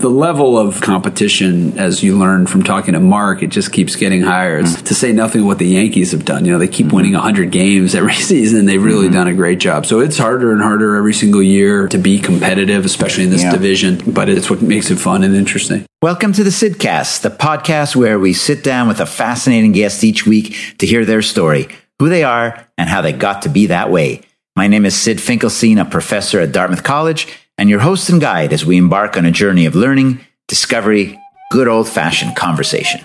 the level of competition, as you learn from talking to Mark, it just keeps getting higher. Mm-hmm. To say nothing of what the Yankees have done. You know, they keep mm-hmm. winning 100 games every season. They've really mm-hmm. done a great job. So it's harder and harder every single year to be competitive, especially in this yeah. division, but it's what makes it fun and interesting. Welcome to the Sydcast, the podcast where we sit down with a fascinating guest each week to hear their story, who they are, and how they got to be that way. My name is Syd Finkelstein, a professor at Dartmouth College and your host and guide as we embark on a journey of learning, discovery, good old fashioned conversation.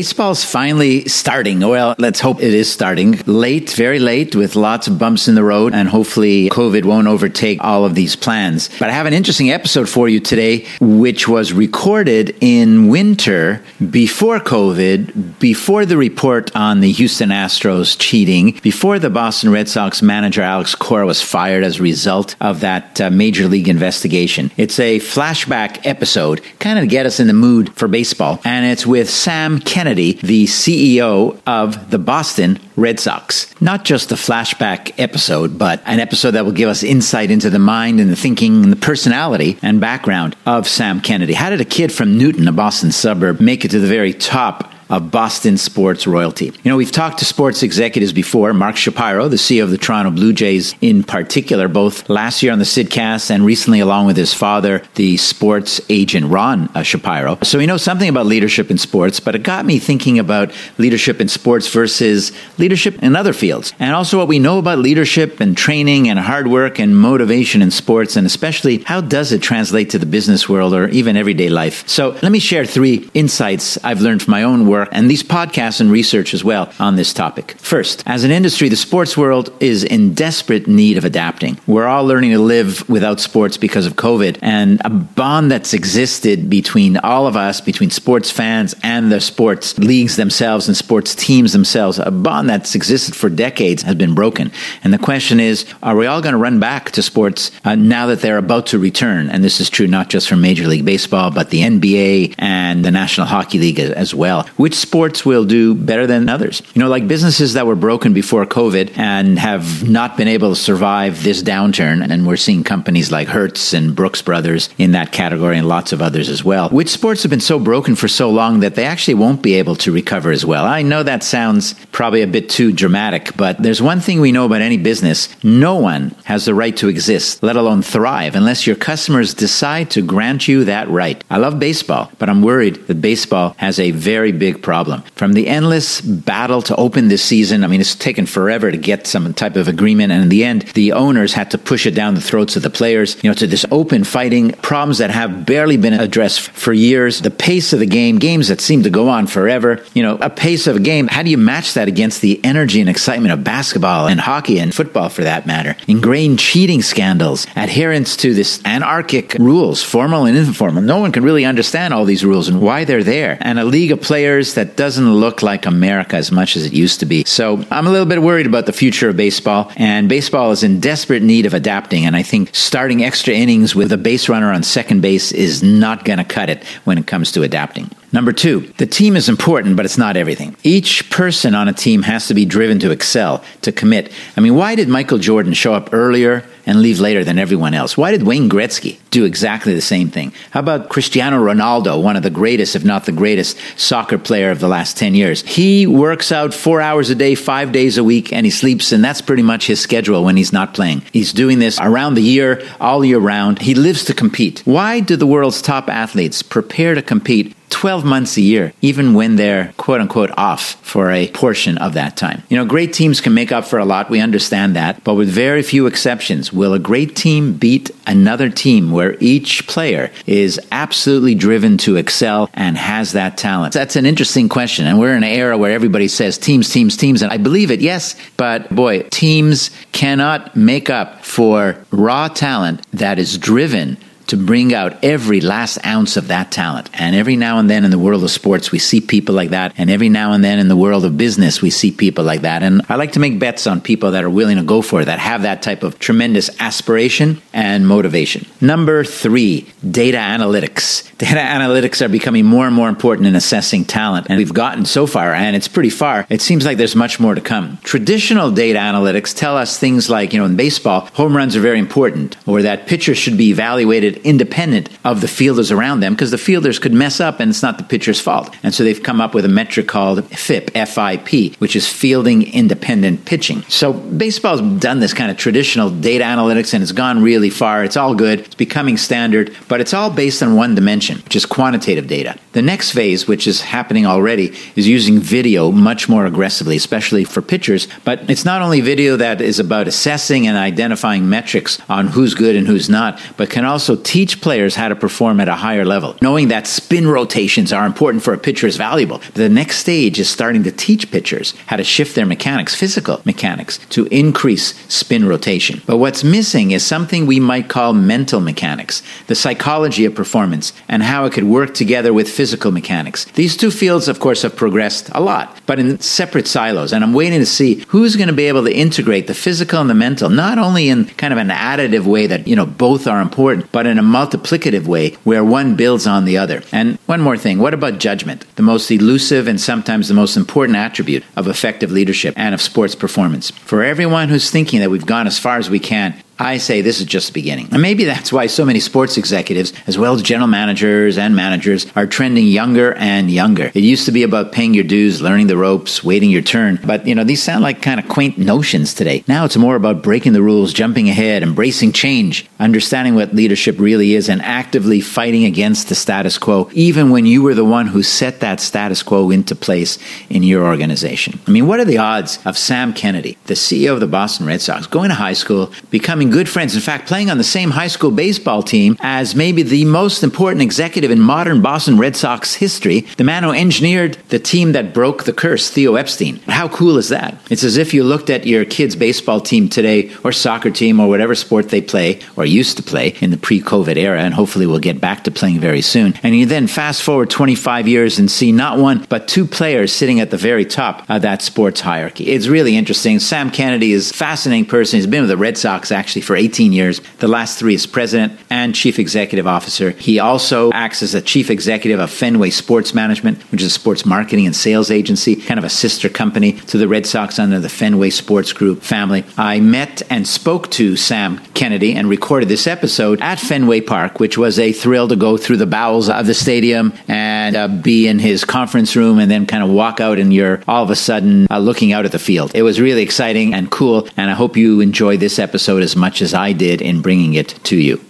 Baseball's finally starting. Well, let's hope it is starting. Late, very late, with lots of bumps in the road, and hopefully COVID won't overtake all of these plans. But I have an interesting episode for you today, which was recorded in winter before COVID, before the report on the Houston Astros cheating, before the Boston Red Sox manager Alex Cora was fired as a result of that uh, major league investigation. It's a flashback episode, kind of get us in the mood for baseball, and it's with Sam Kennedy Kennedy, the CEO of the Boston Red Sox. Not just a flashback episode, but an episode that will give us insight into the mind and the thinking and the personality and background of Sam Kennedy. How did a kid from Newton, a Boston suburb, make it to the very top of Boston sports royalty. You know, we've talked to sports executives before, Mark Shapiro, the CEO of the Toronto Blue Jays in particular, both last year on the Sydcast and recently along with his father, the sports agent Ron uh, Shapiro. So we know something about leadership in sports, but it got me thinking about leadership in sports versus leadership in other fields. And also what we know about leadership and training and hard work and motivation in sports, and especially how does it translate to the business world or even everyday life. So let me share three insights I've learned from my own work work and these podcasts and research as well on this topic. First, as an industry, the sports world is in desperate need of adapting. We're all learning to live without sports because of COVID, and a bond that's existed between all of us, between sports fans and the sports leagues themselves and sports teams themselves, a bond that's existed for decades has been broken. And the question is, are we all going to run back to sports uh, now that they're about to return? And this is true not just for Major League Baseball, but the NBA and the National Hockey League as well. Which which sports will do better than others. You know, like businesses that were broken before COVID and have not been able to survive this downturn. And we're seeing companies like Hertz and Brooks Brothers in that category and lots of others as well. Which sports have been so broken for so long that they actually won't be able to recover as well. I know that sounds probably a bit too dramatic, but there's one thing we know about any business. No one has the right to exist, let alone thrive, unless your customers decide to grant you that right. I love baseball, but I'm worried that baseball has a very big problem. From the endless battle to open this season, I mean, it's taken forever to get some type of agreement. And in the end, the owners had to push it down the throats of the players, you know, to this open fighting, problems that have barely been addressed for years. The pace of the game, games that seem to go on forever, you know, a pace of a game. How do you match that against the energy and excitement of basketball and hockey and football for that matter? Ingrained cheating scandals, adherence to this anarchic rules, formal and informal. No one can really understand all these rules and why they're there. And a league of players that doesn't look like America as much as it used to be. So I'm a little bit worried about the future of baseball, and baseball is in desperate need of adapting. And I think starting extra innings with a base runner on second base is not going to cut it when it comes to adapting. Number two, the team is important, but it's not everything. Each person on a team has to be driven to excel, to commit. I mean, why did Michael Jordan show up earlier and leave later than everyone else? Why did Wayne Gretzky do exactly the same thing? How about Cristiano Ronaldo, one of the greatest, if not the greatest, soccer player of the last 10 years? He works out four hours a day, five days a week, and he sleeps, and that's pretty much his schedule when he's not playing. He's doing this around the year, all year round. He lives to compete. Why do the world's top athletes prepare to compete 12 months a year, even when they're quote unquote off for a portion of that time. You know, great teams can make up for a lot. We understand that. But with very few exceptions, will a great team beat another team where each player is absolutely driven to excel and has that talent? That's an interesting question. And we're in an era where everybody says teams, teams, teams. And I believe it, yes. But boy, teams cannot make up for raw talent that is driven to bring out every last ounce of that talent. And every now and then in the world of sports, we see people like that. And every now and then in the world of business, we see people like that. And I like to make bets on people that are willing to go for it, that have that type of tremendous aspiration and motivation. Number three, data analytics. Data analytics are becoming more and more important in assessing talent. And we've gotten so far, and it's pretty far. It seems like there's much more to come. Traditional data analytics tell us things like, you know, in baseball, home runs are very important, or that pitchers should be evaluated independent of the fielders around them because the fielders could mess up and it's not the pitcher's fault. And so they've come up with a metric called FIP, FIP, which is fielding independent pitching. So baseball's done this kind of traditional data analytics and it's gone really far. It's all good. It's becoming standard, but it's all based on one dimension, which is quantitative data. The next phase, which is happening already, is using video much more aggressively, especially for pitchers. But it's not only video that is about assessing and identifying metrics on who's good and who's not, but can also teach players how to perform at a higher level. Knowing that spin rotations are important for a pitcher is valuable. But The next stage is starting to teach pitchers how to shift their mechanics, physical mechanics, to increase spin rotation. But what's missing is something we might call mental mechanics, the psychology of performance, and how it could work together with physical mechanics. These two fields, of course, have progressed a lot, but in separate silos. And I'm waiting to see who's going to be able to integrate the physical and the mental, not only in kind of an additive way that, you know, both are important, but in a multiplicative way where one builds on the other. And one more thing what about judgment? The most elusive and sometimes the most important attribute of effective leadership and of sports performance. For everyone who's thinking that we've gone as far as we can, I say this is just the beginning. And maybe that's why so many sports executives, as well as general managers and managers, are trending younger and younger. It used to be about paying your dues, learning the ropes, waiting your turn. But, you know, these sound like kind of quaint notions today. Now it's more about breaking the rules, jumping ahead, embracing change, understanding what leadership really is, and actively fighting against the status quo, even when you were the one who set that status quo into place in your organization. I mean, what are the odds of Sam Kennedy, the CEO of the Boston Red Sox, going to high school, becoming good friends. In fact, playing on the same high school baseball team as maybe the most important executive in modern Boston Red Sox history, the man who engineered the team that broke the curse, Theo Epstein. How cool is that? It's as if you looked at your kid's baseball team today, or soccer team, or whatever sport they play, or used to play in the pre COVID era, and hopefully we'll get back to playing very soon. And you then fast forward 25 years and see not one, but two players sitting at the very top of that sports hierarchy. It's really interesting. Sam Kennedy is a fascinating person. He's been with the Red Sox actually for 18 years. The last three as president and chief executive officer. He also acts as a chief executive of Fenway Sports Management, which is a sports marketing and sales agency, kind of a sister company to the Red Sox under the Fenway Sports Group family. I met and spoke to Sam Kennedy and recorded this episode at Fenway Park, which was a thrill to go through the bowels of the stadium and uh, be in his conference room and then kind of walk out and you're all of a sudden uh, looking out at the field. It was really exciting and cool, and I hope you enjoy this episode as much as I did in bringing it to you.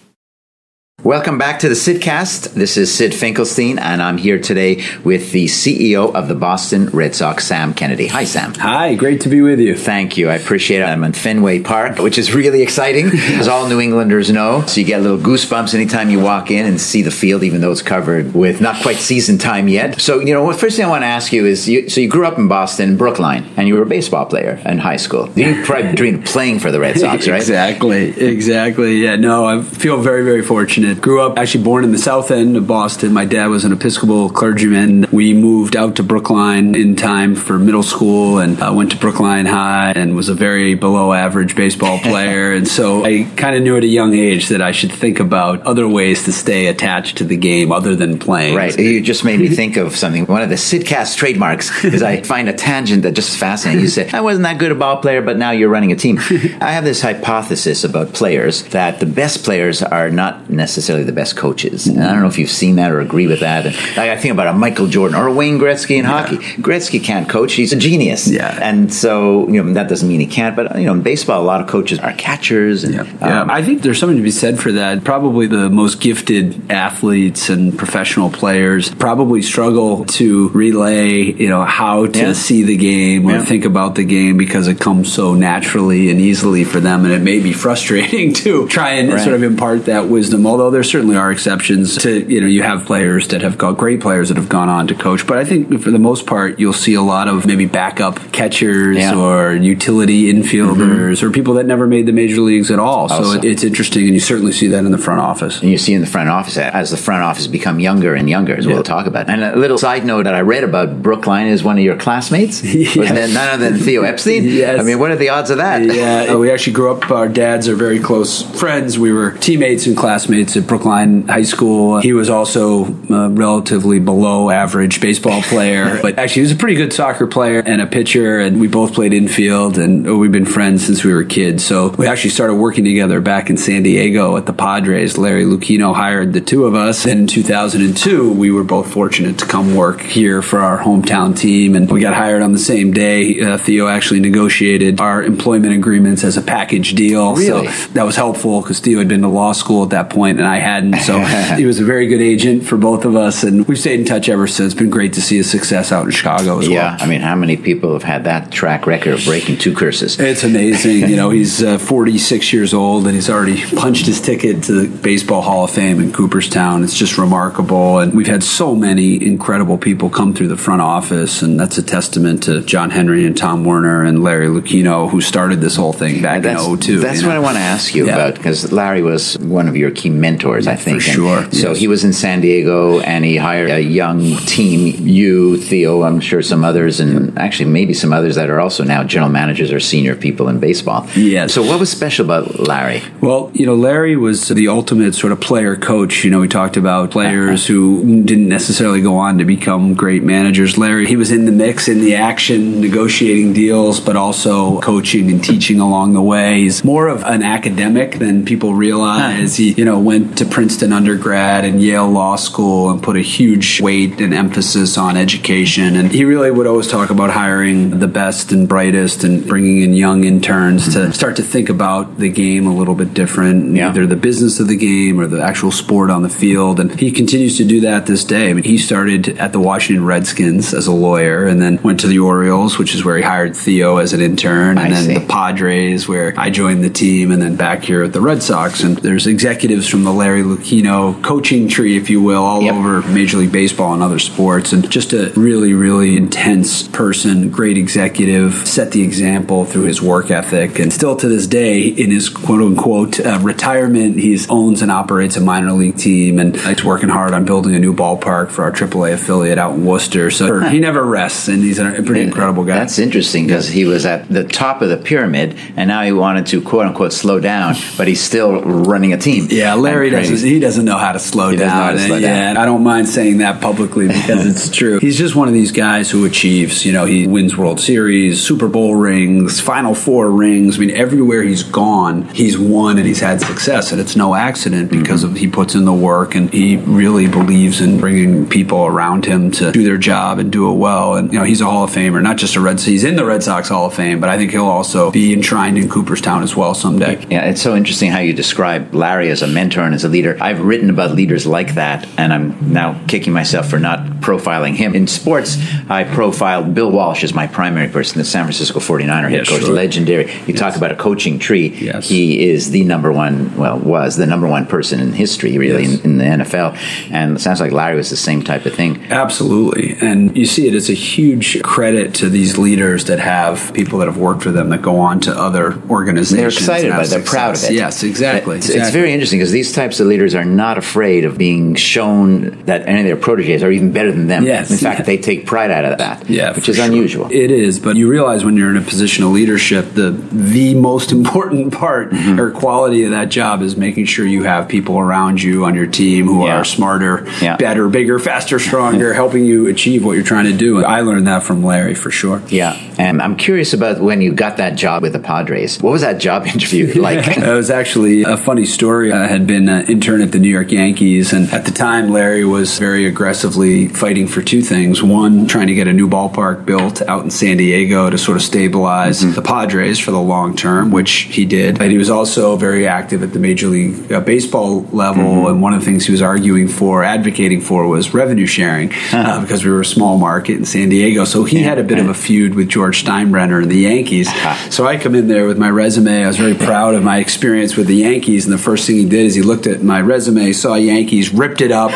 Welcome back to the Sydcast. This is Syd Finkelstein, and I'm here today with the CEO of the Boston Red Sox, Sam Kennedy. Hi, Sam. Hi, great to be with you. Thank you. I appreciate it. I'm in Fenway Park, which is really exciting, as all New Englanders know. So you get little goosebumps anytime you walk in and see the field, even though it's covered with not quite season time yet. So, you know, first thing I want to ask you is you, so you grew up in Boston, Brookline, and you were a baseball player in high school. You probably dreamed of playing for the Red Sox, right? exactly, exactly. Yeah, no, I feel very, very fortunate. Grew up actually born in the south end of Boston. My dad was an Episcopal clergyman. We moved out to Brookline in time for middle school and uh, went to Brookline High and was a very below average baseball player. and so I kind of knew at a young age that I should think about other ways to stay attached to the game other than playing. Right. You just made me think of something. One of the Sydcast trademarks is I find a tangent that just fascinating. You said, I wasn't that good a ball player, but now you're running a team. I have this hypothesis about players that the best players are not necessarily the best best coaches. And I don't know if you've seen that or agree with that. And I think about a Michael Jordan or a Wayne Gretzky in yeah. hockey. Gretzky can't coach; he's a genius. Yeah. And so you know that doesn't mean he can't. But you know, in baseball, a lot of coaches are catchers. And, yeah. yeah. Um, I think there's something to be said for that. Probably the most gifted athletes and professional players probably struggle to relay, you know, how to yeah. see the game or think about the game because it comes so naturally and easily for them, and it may be frustrating to try and right. sort of impart that wisdom. Although although there certainly are exceptions to, you know, you have players that have got great players that have gone on to coach, but I think for the most part, you'll see a lot of maybe backup catchers Yeah. or utility infielders or people that never made the major leagues at all. So it, it's interesting, and you certainly see that in the front office. And you see in the front office as the front office become younger and younger, as we'll talk about. And a little side note that I read about Brookline is one of your classmates. Yes. Was none other than Theo Epstein? Yes. I mean, what are the odds of that? Yeah, uh, we actually grew up. Our dads are very close friends. We were teammates and classmates at Brookline High School. He was also a relatively below average baseball player, but actually, he was a pretty good soccer player and a pitcher. And we both played infield, and oh, we've been friends since we were kids. So we actually started working together back in San Diego at the Padres. Larry Lucchino hired the two of us. And in 2002, we were both fortunate to come work here for our hometown team, and we got hired on the same day. Uh, Theo actually negotiated our employment agreements as a package deal. Really? So that was helpful because Theo had been to law school at that point and I hadn't. So he was a very good agent for both of us. And we've stayed in touch ever since. It's been great to see his success out in Chicago as Yeah, well. I mean, how many people have had that track record of breaking two curses? It's amazing. you know, he's uh, 46 years old and he's already punched his ticket to the Baseball Hall of Fame in Cooperstown. It's just remarkable. And we've had so many incredible people come through the front office. And that's a testament to John Henry and Tom Werner and Larry Lucchino, who started this whole thing back That's, in 02. that's you what I want to ask you Yeah. about because Larry was one of your key mentors, I Yeah, think. for And sure, So yes. he was in San Diego and he hired a young team, you, Theo, I'm sure some others, and actually maybe some others that are also now general managers or senior people in baseball. Yes. So what was special about Larry? Well, you know, Larry was the ultimate sort of player coach. You know, we talked about players who didn't necessarily go on to become great managers. Larry, he was in the mix, in the action, negotiating deals, but also coaching and teaching along the way. He's more of an academic than people realize. He, you know, went to Princeton undergrad and Yale Law School and put a huge weight and emphasis on education. And he really would always talk about hiring the best and brightest and bringing in young interns to mm-hmm. start to think about the game a little bit different, Yeah. either the business of the game or the actual sport on the field. And he continues to do that this day. I mean, he started at the Washington Redskins as a lawyer and then went to the Orioles, which is where he hired Theo as an intern, and I then see. the Padres, where I joined the team, and then back here at the Red Sox. And there's executives from the Larry Lucchino coaching tree, if you will, all Yep. over Major League Baseball and other sports. And just a really, really intense person, great executive, set the example through his work ethic. And still to this day, in his quote unquote uh, retirement, he owns and operates a minor league team and he's working hard on building a new ballpark for our AAA affiliate out in Worcester. So he never rests, and he's a pretty incredible guy. That's interesting because he was at the top of the pyramid and now he wanted to quote unquote slow down, but he's still running a team. Yeah, Larry And doesn't. He doesn't know how to slow He down. how to slow And, down. Yeah, and I don't mind saying that publicly because it's true. He's just one of these guys who achieves. You know, he wins World Series, Super Bowl rings, Final Four rings. I mean, everywhere he's gone, he's won and he's had success, and it's no accident mm-hmm. because of he puts in the work and he really believes in bringing people around him to do their job and do it well. And you know, he's a Hall of Famer, not just a Red. He's in the Red Sox Hall of Fame, but I think he'll also be enshrined in Cooperstown as well someday. Yeah, it's so interesting how you describe Larry as a mentor as a leader. I've written about leaders like that, and I'm now kicking myself for not profiling him. In sports, I profiled Bill Walsh as my primary person, the San Francisco 49er head Yeah, coach, sure. legendary. You talk about a coaching tree. Yes. He is the number one, well, was the number one person in history, really, Yes. in, in the NFL. And it sounds like Larry was the same type of thing. Absolutely. And you see it it's a huge credit to these leaders that have people that have worked for them that go on to other organizations. They're excited about it. They're proud of it. Yes, exactly. It's, it's very interesting because these types of leaders are not afraid of being shown that any of their proteges are even better than them. Yes, In fact, yeah. they take pride out of that, Yeah, which is sure. unusual. It is, but you realize when you're in a position of leadership, the the most important part Mm-hmm. or quality of that job is making sure you have people around you on your team who Yeah. are smarter, Yeah. better, bigger, faster, stronger, helping you achieve what you're trying to do. I learned that from Larry for sure. yeah, and I'm curious about when you got that job with the Padres. What was that job interview like? it was actually a funny story. I had been an intern at the New York Yankees, and at the time, Larry was very aggressively fighting for two things. One, trying to get a new ballpark built out in San Diego to sort of stabilize the Padres for the long term, which he did. And he was also very active at the Major League uh, Baseball level, and one of the things he was arguing for, advocating for, was revenue sharing uh, because we were a small market in San Diego. So he had a bit of a feud with George Steinbrenner and the Yankees. So I come in there with my resume. I was very proud of my experience with the Yankees, and the first thing he did is he looked looked at my resume, saw Yankees, ripped it up,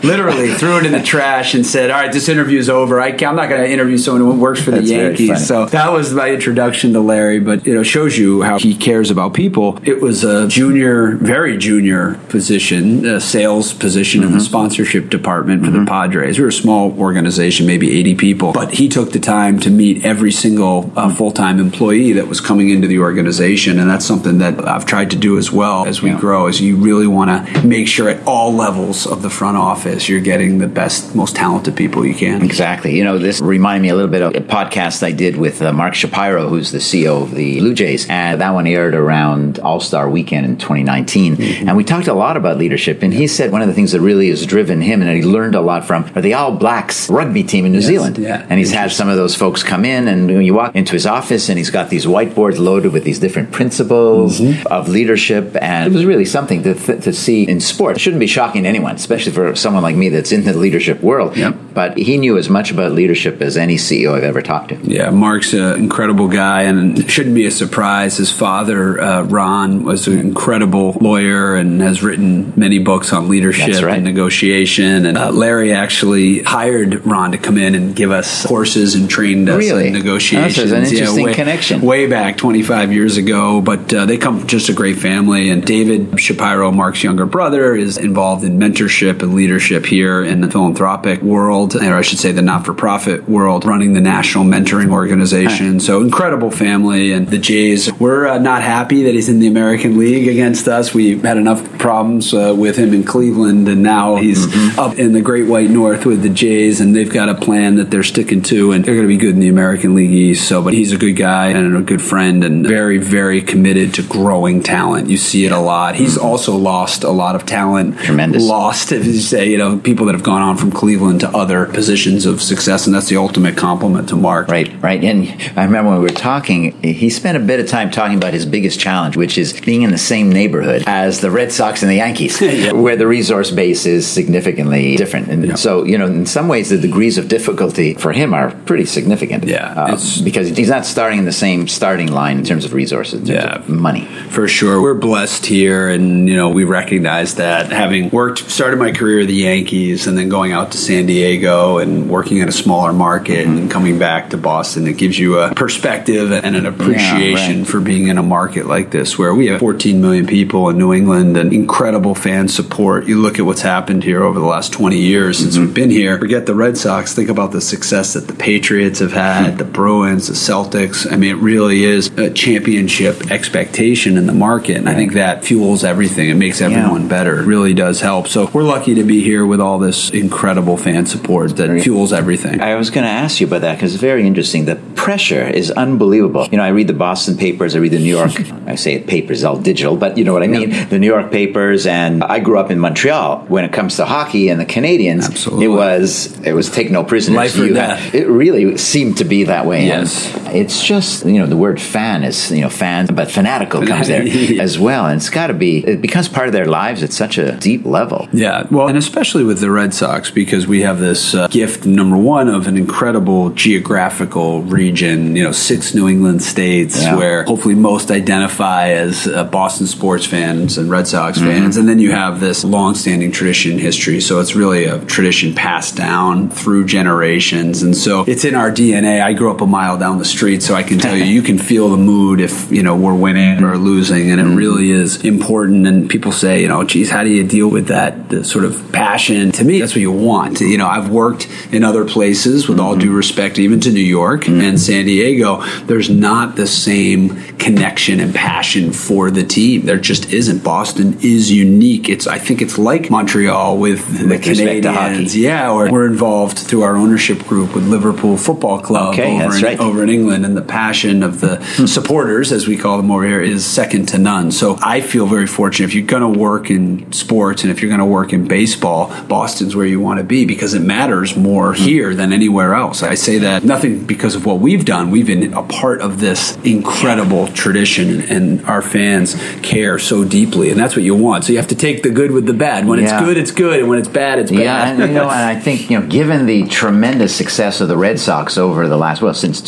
literally threw it in the trash, and said, "All right, this interview's over. I, am not going to interview someone who works for the That's Yankees." So that was my introduction to Larry. But you know, shows you how he cares about people. It was a junior, very junior position, a sales position in the mm-hmm. sponsorship department for the mm-hmm. Padres. We were a small organization, maybe 80 people, but he took the time to meet every single uh, mm-hmm. full time employee that was coming into the organization, and that's something that I've tried to do as well as we Yeah. grow. Is you really want to make sure at all levels of the front office you're getting the best, most talented people you can. Exactly. You know, this reminded me a little bit of a podcast I did with uh, Mark Shapiro, who's the CEO of the Blue Jays. And that one aired around All Star Weekend in 2019. Mm-hmm. And we talked a lot about leadership. And he said one of the things that really has driven him and he learned a lot from are the All Blacks rugby team in New Zealand. yeah. And he's had some of those folks come in, and when you walk into his office, and he's got these whiteboards loaded with these different principles Mm-hmm. of leadership. And it was really something to, th- to see in sport. It shouldn't be shocking to anyone, especially for someone like me that's in the leadership world. Yep. But he knew as much about leadership as any CEO I've ever talked to. Yeah, Mark's an incredible guy, and it shouldn't be a surprise. His father, uh, Ron, was an incredible lawyer and has written many books on leadership right. and negotiation. And uh, Larry actually hired Ron to come in and give us courses and trained us Really? in Oh, negotiations. so there's an interesting way, connection. Way back 25 years ago, but uh, they come from just a great family. And David Shapiro, Mark's younger brother, is involved in mentorship and leadership here in the philanthropic world, or I should say the not for profit world, running the national mentoring organization. So incredible family. And the Jays, we're uh, not happy that he's in the American League against us. We had enough problems uh, with him in Cleveland, and now he's up in the Great White North with the Jays, and they've got a plan that they're sticking to, and they're going to be good in the American League East. So, but he's a good guy and a good friend, and very, very committed to growing talent. You see it a lot. He's also lost a lot of talent. Tremendous. Lost, if you say, you know, people that have gone on from Cleveland to other positions of success, and that's the ultimate compliment to Mark. Right, right. And I remember when we were talking, he spent a bit of time talking about his biggest challenge, which is being in the same neighborhood as the Red Sox and the Yankees, where the resource base is significantly different. And so, you know, in some ways, the degrees of difficulty for him are pretty significant. Yeah, Uh, because he's not starting in the same starting line in terms of resources, in terms Yeah. of money. For sure. We're blessed here, and, you know, we recognize that having worked, started my career at the Yankees and then going out to San Diego and working in a smaller market and coming back to Boston, it gives you a perspective and an appreciation right. for being in a market like this where we have 14 million people in New England and incredible fan support. You look at what's happened here over the last 20 years since mm-hmm. we've been here. Forget the Red Sox. Think about the success that the Patriots have had, hmm. the Bruins, the Celtics. I mean, it really is a championship expectation in the market. And I think that fuels everything. It makes everyone better. It really does help. So we're lucky to be here with all this incredible fan support that fuels everything. I was going to ask you about that because it's very interesting. The pressure is unbelievable. You know, I read the Boston papers, I read the New York, I say it papers, all digital, but you know what I mean? The New York papers, and I grew up in Montreal. When it comes to hockey and the Canadiens, Absolutely. it was it was take no prisoners. Life or You death. it really seemed to be that way. And Yes. It's just you know the word fan is you know fan, but fanatical comes there as well, and it's got to be it becomes part of their lives at such a deep level. Yeah, well, and especially with the Red Sox because we have this uh, gift, number one, of an incredible geographical region, you know, six New England states Yeah. where hopefully most identify as uh, Boston sports fans and Red Sox fans. And then you have this long-standing tradition history. So it's really a tradition passed down through generations. And so it's in our DNA. I grew up a mile down the street, so I can tell you, you can feel the mood if, you know, we're winning or losing. And it mm-hmm. really is important. And people say, you know, geez, how do you deal with that the sort of passion? To me, that's what you want. You know, I've worked in other places with all mm-hmm. due respect, even to New York mm-hmm. and San Diego. There's not the same connection and passion for the team. There just isn't. Boston is unique. It's, I think it's like Montreal with, the With respect Canadiens. Yeah, or we're involved through our ownership group with Liverpool Football Club Okay, over, that's in, right. over in England, and the passion of the hmm. supporters, as we call them over here, is second to none. So I feel very fortunate. If you're going to work in sports and if you're going to work in baseball, Boston's where you want to be because it matters more hmm. here than anywhere else. I say that nothing because of what we've done. We've been a part of this incredible tradition, and our fans care so deeply, and that's what you want. So you have to take the good with the bad. When it's good, it's good, and when it's bad, it's bad. Yeah, and, you know, and I think you know, given the tremendous success of the Red Sox over the last well since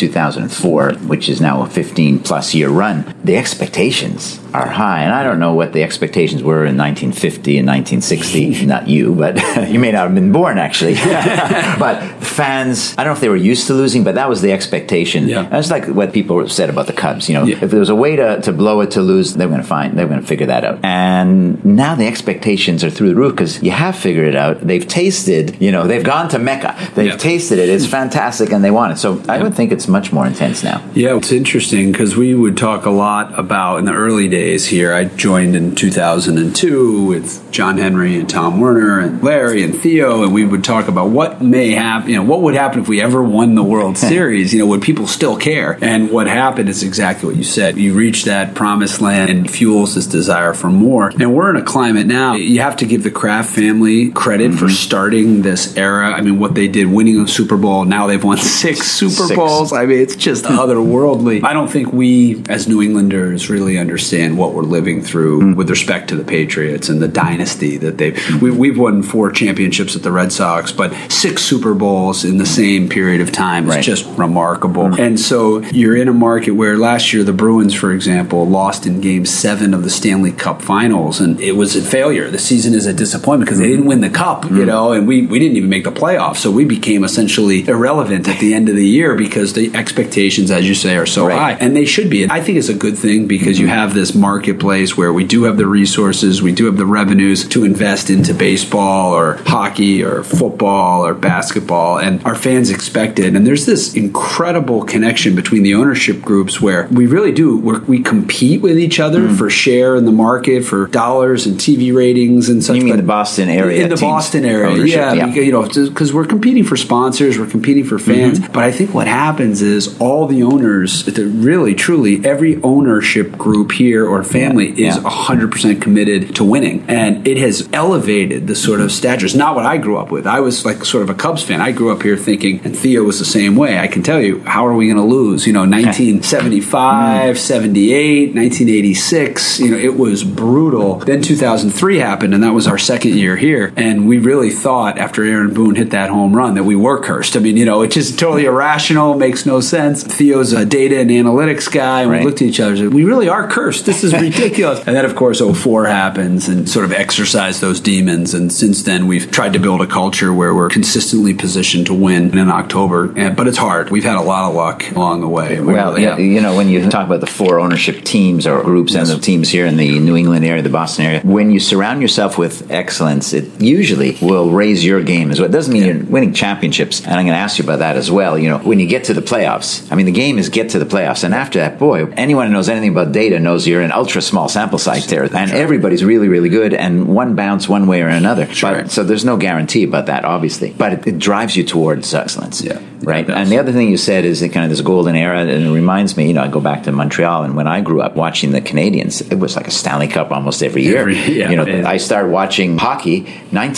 2004, which is now a 15 plus year run, the expectations are high. And I don't know what the expectations were in 1950 and 1960. not you, but you may not have been born actually. but fans, I don't know if they were used to losing, but that was the expectation. Yeah. That's like what people said about the Cubs. You know, Yeah. if there was a way to, to blow it to lose, they were going to find, they were going to figure that out. And now the expectations are through the roof because you have figured it out. They've tasted, you know, they've gone to Mecca. They've Yeah. tasted it. It's fantastic and they want it. So I would think it's much more intense now. Yeah, it's interesting because we would talk a lot about in the early days here. I joined in 2002 with John Henry and Tom Werner and Larry and Theo, and we would talk about what may happen. You know, what would happen if we ever won the World Series? You know, would people still care? And what happened is exactly what you said. You reach that promised land and fuels this desire for more. And we're in a climate now. You have to give the Kraft family credit for mm-hmm. starting this era. I mean, what they did, winning a Super Bowl. Now they've won six Super Six. Bowls. I mean, it's just otherworldly. I don't think we, as New Englanders, really understand what we're living through hmm. with respect to the Patriots and the dynasty that they've. We, we've won four championships at the Red Sox, but six Super Bowls in the same period of time is Right. just remarkable. Hmm. And so you're in a market where last year the Bruins, for example, lost in Game Seven of the Stanley Cup Finals, and it was a failure. The season is a disappointment because they hmm. didn't win the cup, you know, and we we didn't even make the playoffs, so we became essentially irrelevant at the end of the year because the expectations, as you say, are so Right. high, and they should be. And I think it's a good thing because you have this marketplace where we do have the resources, we do have the revenues to invest into baseball or hockey or football or basketball, and our fans expect it. And there's this incredible connection between the ownership groups where we really do we compete with each other Mm. for share in the market for dollars and TV ratings and such. You mean but the Boston area In the Boston area, yeah, yeah. because, you know, because we're competing for sponsors, we're competing for fans. Mm-hmm. But I think what happens is all the owners, really, truly, every ownership group here or family Yeah, is yeah. 100% committed to winning. And it has elevated the sort of stature. It's not what I grew up with. I was like sort of a Cubs fan. I grew up here thinking, and Theo was the same way. I can tell you, how are we going to lose? You know, 1975, mm. 78, 1986, you know, it was brutal. Then 2003 happened, and that was our second year here. And we really thought after Aaron Boone hit that home run that we were cursed. I mean, you know, it's just totally irrational, makes no sense. Theo's a data and analytics guy, and Right. we looked at each other and said, we really are cursed. This is ridiculous. and then, of course, 04 happens and sort of exercise those demons. And since then, we've tried to build a culture where we're consistently positioned to win in October. And, but it's hard. We've had a lot of luck along the way. We Well, really yeah, have. you know, when you talk about the four ownership teams or groups and the teams here in the New England area, the Boston area, when you surround yourself with excellence, it usually will raise your game as well. It doesn't mean you're winning championships, and I'm going to ask you about that as well. You know, when you get to the playoffs, I mean, the game is get to the playoffs, and after that, boy, anyone who knows anything about data knows you're an ultra small sample size there, and everybody's really, really good, and one bounce one way or another. Sure. But, so there's no guarantee about that, obviously, but it, it drives you towards excellence. Yeah. Right. Yeah, and the other thing you said is kind of this golden era, and it reminds me, you know, I go back to Montreal, and when I grew up watching the Canadiens, it was like a Stanley Cup almost every year. Every- yeah, you know, I started watching hockey.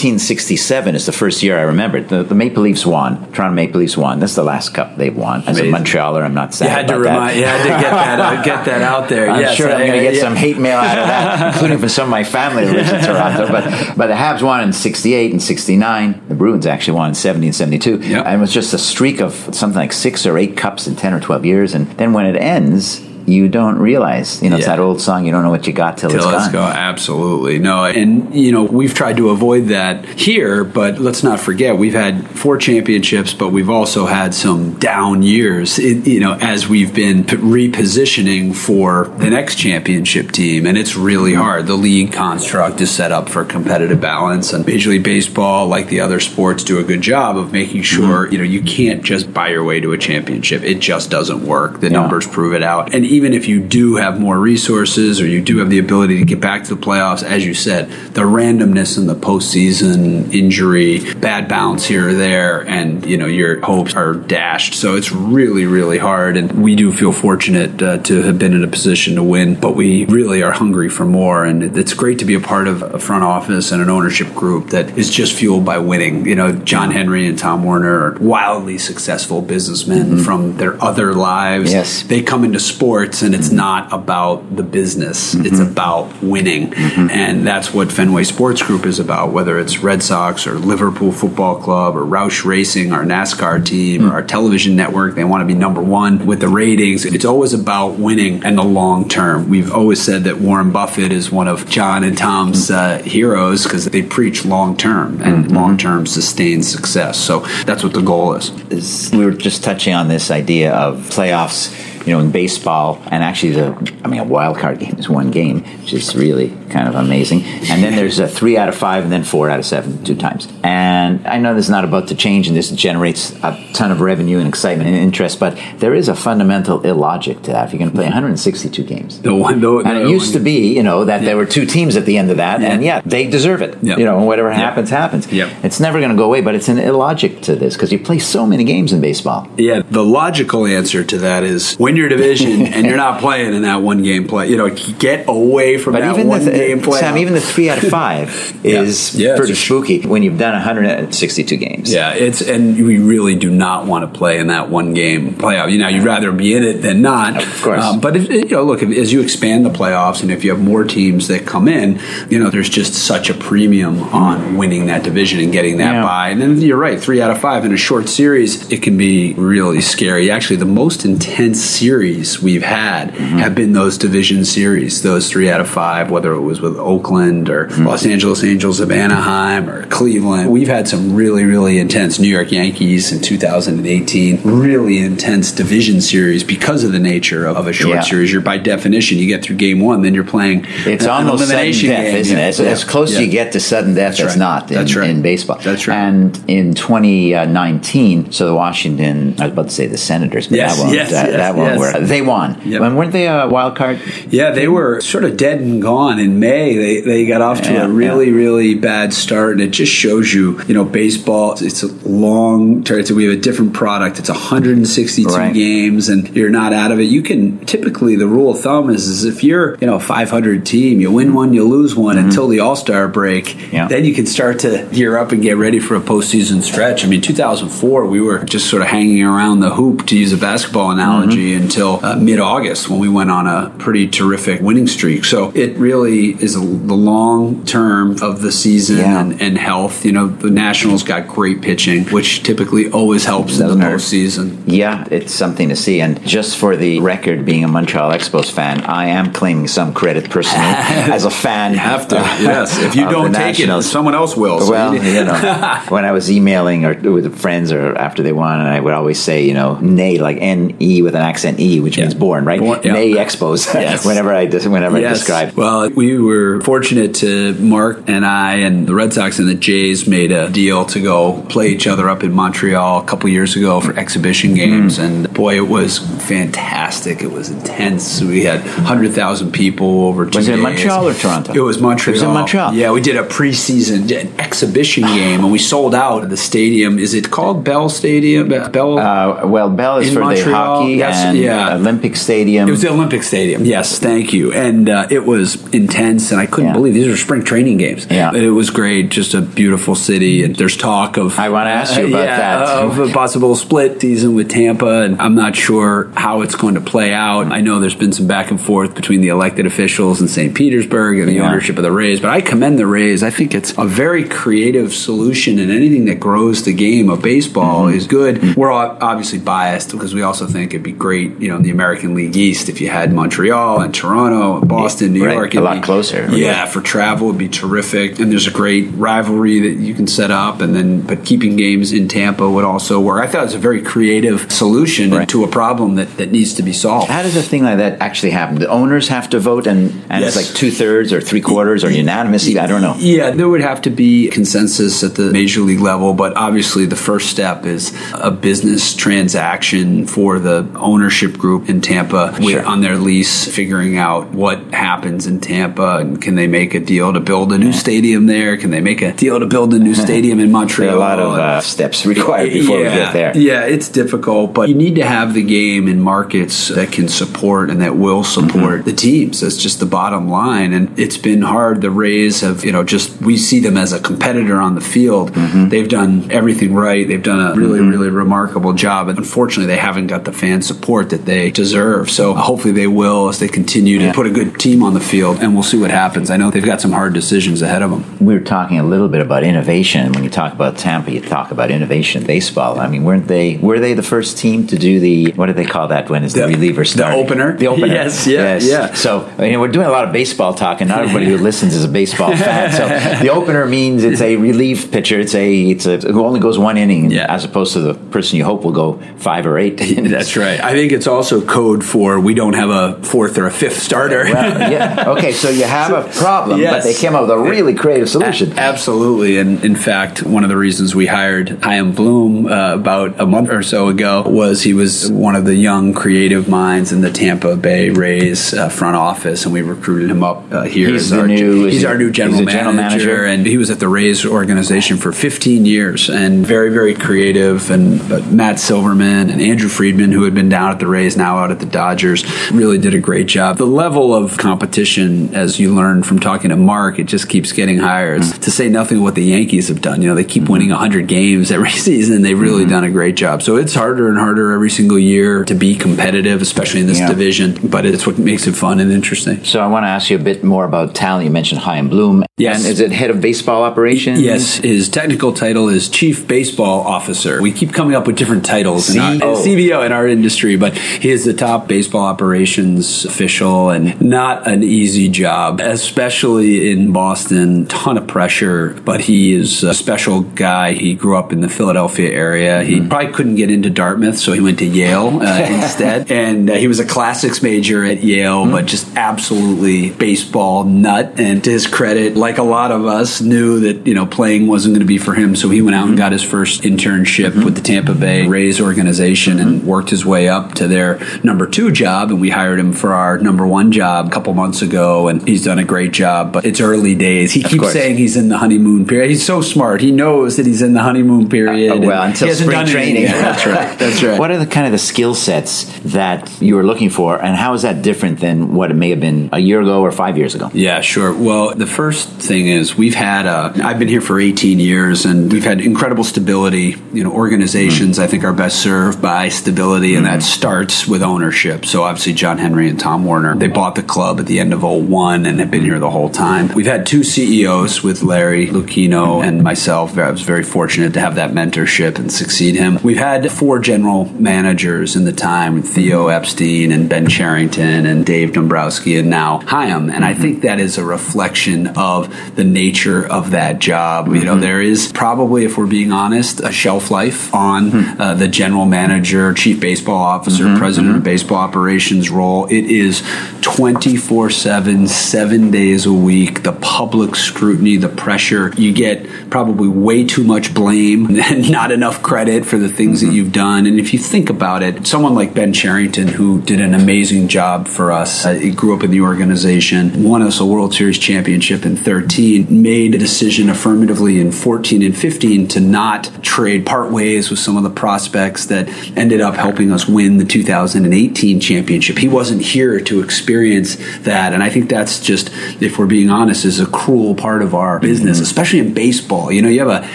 1967 is the first year I remember. The, the Maple Leafs won. Toronto Maple Leafs won. That's the last cup they've won. As Amazing. a Montrealer, I'm not sad You had to about that. remind, you had to get that, uh, get that out there. I'm yes, sure I- going to get yeah. some hate mail out of that, including from some of my family that lives in Toronto. But but the Habs won in '68 and '69. The Bruins actually won in '70 and '72. Yeah. And it was just a streak of something like six or eight cups in 10 or 12 years. And then when it ends, you don't realize. You know, it's that old song, you don't know what you got till, it's Till gone. let's. Absolutely. No, and, you know, we've tried to avoid that here, but let's not forget we've had four championships, but we've also had some down years, it, you know, as we've been p- repositioning for the next championship team. And it's really hard. The league construct is set up for competitive balance, and Major League Baseball, like the other sports, do a good job of making mm-hmm. sure, you know, you can't just buy your way to a championship. It just doesn't work. The Yeah. numbers prove it out. And even if you do have more resources or you do have the ability to get back to the playoffs, as you said, the randomness in the postseason, injury, bad bounce here or there, and you know your hopes are dashed. So it's really, really hard. And we do feel fortunate uh, to have been in a position to win, but we really are hungry for more. And it's great to be a part of a front office and an ownership group that is just fueled by winning. You know, John Henry and Tom Werner are wildly successful businessmen from their other lives. Yes. They come into sports sports and it's mm-hmm. not about the business. It's mm-hmm. about winning. Mm-hmm. And that's what Fenway Sports Group is about, whether it's Red Sox or Liverpool Football Club or Roush Racing, our NASCAR team, mm. or our television network. They want to be number one with the ratings. It's always about winning and the long term. We've always said that Warren Buffett is one of John and Tom's mm. uh, heroes because they preach long term and long term sustained success. So that's what the goal is. is- we were just touching on this idea of playoffs, you know, in baseball, and actually the, I mean, a wild card game is one game, which is really kind of amazing. And then there's a three out of five, and then four out of seven, two times. And I know this is not about to change, and this generates a ton of revenue and excitement and interest, but there is a fundamental illogic to that. If you're going to play 162 games, The one, the, and it used to be, you know, that there were two teams at the end of that, and yeah, they deserve it. Yeah. You know, whatever Yeah. happens, happens. Yeah. It's never going to go away, but it's an illogic to this because you play so many games in baseball. Yeah, the logical answer to that is win your division and you're not playing in that one game play. You know, get away from But that even one the, game play. Sam, even the three out of five is Yeah, pretty it's- spooky when you've done 162 games. Yeah, it's and we really do not want to play in that one game playoff. You know, you'd rather be in it than not. Of course. Um, but if, you know, look, if, as you expand the playoffs and if you have more teams that come in, you know, there's just such a premium on winning that division and getting that Yeah. bye. And then you're right, three out of five in a short series, it can be really scary. Actually, the most intense series we've had Mm-hmm. have been those division series, those three out of five, whether it was with Oakland or Mm-hmm. Los Angeles Angels of Anaheim or Cleveland. We've had some really, really intense New York Yankees in 2018, really intense division series because of the nature of, of a short Yeah. series. You're by definition, you get through game one, then you're playing It's an almost sudden elimination death, game. isn't it? Yeah. As, as close as you get to sudden death, That's it's right. not in, That's right. in baseball. That's right. And in 2019, so the Washington, I was about to say the Senators, but Yes, that one, yes, that, yes, that one, yes. they won. Yep. When weren't they a wild card? Yeah, they were sort of dead and gone in May. They they got off to Yeah, a really really bad start, and it just shows you, you know, baseball. It's a long we have a different product. It's 162 Right. games, and you're not out of it. You can typically the rule of thumb is, is if you're you know a 500 team, you win one, you lose one until the All Star break. Mm-hmm. Yeah. Then you can start to gear up and get ready for a postseason stretch. I mean, 2004, we were just sort of hanging around the hoop, to use a basketball analogy, Mm-hmm. Until uh, mid August when we went on a pretty terrific winning streak. So it really is a, the long term of the season Yeah. and, and health. You know, the Nationals got great pitching, which typically always helps Doesn't the hurt. postseason. Yeah, it's something to see. And just for the record, being a Montreal Expos fan, I am claiming some credit personally as a fan. You have to, yes. If you don't take Nationals. it, someone else will. So Well, you- know, when I was emailing or with friends or after they won, and I would always say, you know, nay, like N E with an accent E, which Yeah. means born, right? Born, yeah. Nay Expos. Yes. whenever I whenever I describe. Well, we were fortunate to Mark and I and the Red Sox and the Jays made a deal to go play each other up in Montreal a couple years ago for exhibition games, and boy, it was fantastic. It was intense. We had hundred thousand people over two Was it days. Montreal or Toronto? It was Montreal. It was in Montreal. Yeah, we did a preseason an exhibition game, and we sold out the stadium. Is it called Bell Stadium? Bell. Uh, well, Bell is In for the hockey yes, and yeah. Olympic Stadium. It was the Olympic Stadium. Yes, thank you. And uh, it was intense, and I couldn't Yeah. believe these were spring training games. Yeah. it was great. Just a beautiful city, and there's talk of. I wanna ask you about yeah, that. of a possible split season with Tampa, and I'm not sure how it's going to play out. I know there's been some back and forth between the elected officials in St. Petersburg and the Yeah. ownership of the Rays, but I commend the Rays. I think it's a very creative solution, and anything that grows the game of baseball Mm-hmm. is good. We're all obviously biased because we also think it'd be great, you know, in the American League East if you had Montreal and Toronto and Boston, New Right, York. a lot be- closer. Yeah, for travel would be terrific. And there's a great rivalry that you can set up, and then but keeping games in Tampa would also work. I thought it was a very creative solution Right. to a problem that, that needs to be solved. How does a thing like that actually happen? The owners have to vote, and, and Yes. it's like two thirds or three quarters or unanimous. I don't know. Yeah, there would have to be consensus at the major league level, but obviously the first step is a business transaction for the ownership group in Tampa with, Sure. on their lease, figuring out what happens in Tampa and can they make a deal to build a new stadium there? Can they make a deal to build a new stadium in Montreal? a lot of uh, steps required before we get there. Yeah, it's difficult, but you need to have the game in markets that can support and that will support Mm-hmm. the teams. That's just the bottom line. And it's been hard. The Rays have, you know, just we see them as a competitor on the field. Mm-hmm. They've done everything right. They've done a really, really remarkable job. And unfortunately, they haven't got the fan support. Support that they deserve. So hopefully they will as they continue to Yeah. put a good team on the field, and we'll see what happens. I know they've got some hard decisions ahead of them. We were talking a little bit about innovation. When you talk about Tampa, you talk about innovation in baseball. I mean, weren't they? Were they the first team to do the what do they call that when is the, The- reliever the opener? The opener. Yes, yeah, yeah. So I mean, we're doing a lot of baseball talk, and not everybody who listens is a baseball fan. So the opener means it's a relief pitcher. It's a it's a who only goes one inning, Yeah. as opposed to the person you hope will go five or eight. innings. That's right. I think it's also code for we don't have a fourth or a fifth starter. Well, yeah. Okay, so you have a problem, Yes. but they came up with a really creative solution. A- Absolutely. And in fact, one of the reasons we hired Chaim Bloom uh, about a month or so ago was he was one of the young creative minds in the Tampa Bay Rays uh, front office, and we recruited him up uh, here. He's our, new- He's he- our new general, the general manager, manager? and he was at the Rays organization for 15 years, and very, very creative. And but Matt Silverman and Andrew Friedman, who had been down at the Rays, now out at the Dodgers, really did a great job. The level of competition, as you learn from talking to Mark, it just keeps getting higher. It's, mm. to say nothing of what the Yankees have done. You know, they keep mm-hmm. winning 100 games every season. They've really mm-hmm. done a great job. So it's harder and harder every single year to be competitive, especially in this Yeah. division. But it's what makes it fun and interesting. So I want to ask you a bit more about talent. You mentioned Chaim Bloom. Yes. And is it head of baseball operations? Yes, his technical title is Chief Baseball Officer. We keep coming up with different titles in our, CEO. CBO in our industry, but he is the top baseball operations official and not an easy job, especially in Boston. Ton of pressure, but he is a special guy. He grew up in the Philadelphia area. He mm-hmm. probably couldn't get into Dartmouth, so he went to Yale uh, instead. And uh, he was a classics major at Yale, mm-hmm. but just absolutely baseball nut. And to his credit, like a lot of us, knew that you know playing wasn't going to be for him, so he went out and mm-hmm. got his first internship with the Tampa Bay Rays organization and worked his way up to their number two job. And we hired him for our number one job a couple months ago, and he's done a great job. But it's early days. He keeps course. saying he's in the honeymoon period. He's so smart. He knows that he's in the honeymoon period. Uh, well, until spring training. anything. That's right. That's right. What are the kind of the skill sets that you were looking for, and how is that different than what it may have been a year ago or five years ago? Yeah, sure. Well, the first thing is we've had uh, I've been here for 18 years and we've had incredible stability. You know, organizations I think are best served by stability and that starts with ownership. So obviously John Henry and Tom Werner, they bought the club at the end of 01 and have been here the whole time. We've had two CEOs with Larry Lucchino and myself. I was very fortunate to have that mentorship and succeed him. We've had four general managers in the time, Theo Epstein and Ben Cherington and Dave Dombrowski and now Chaim. And I mm-hmm. think that is a reflection of the nature of that job. You know, mm-hmm. there is probably, if we're being honest, a shelf life on hmm. uh, the general manager, chief baseball officer, Mm-hmm, president of mm-hmm. baseball operations role. It is 24 7, seven days a week, the public scrutiny, the pressure. You get probably way too much blame and not enough credit for the things that mm-hmm. you've done. And if you think about it, someone like Ben Cherington, who did an amazing job for us, uh, he grew up in the organization, won us a World Series championship in 13, made a decision affirmatively in 14 and 15 to not trade part ways with some of the prospects that ended up helping us win the 2018 championship. He wasn't here to experience that. And I think that's just, if we're being honest, is a cruel part of our business, mm-hmm. especially in baseball. You know, you have a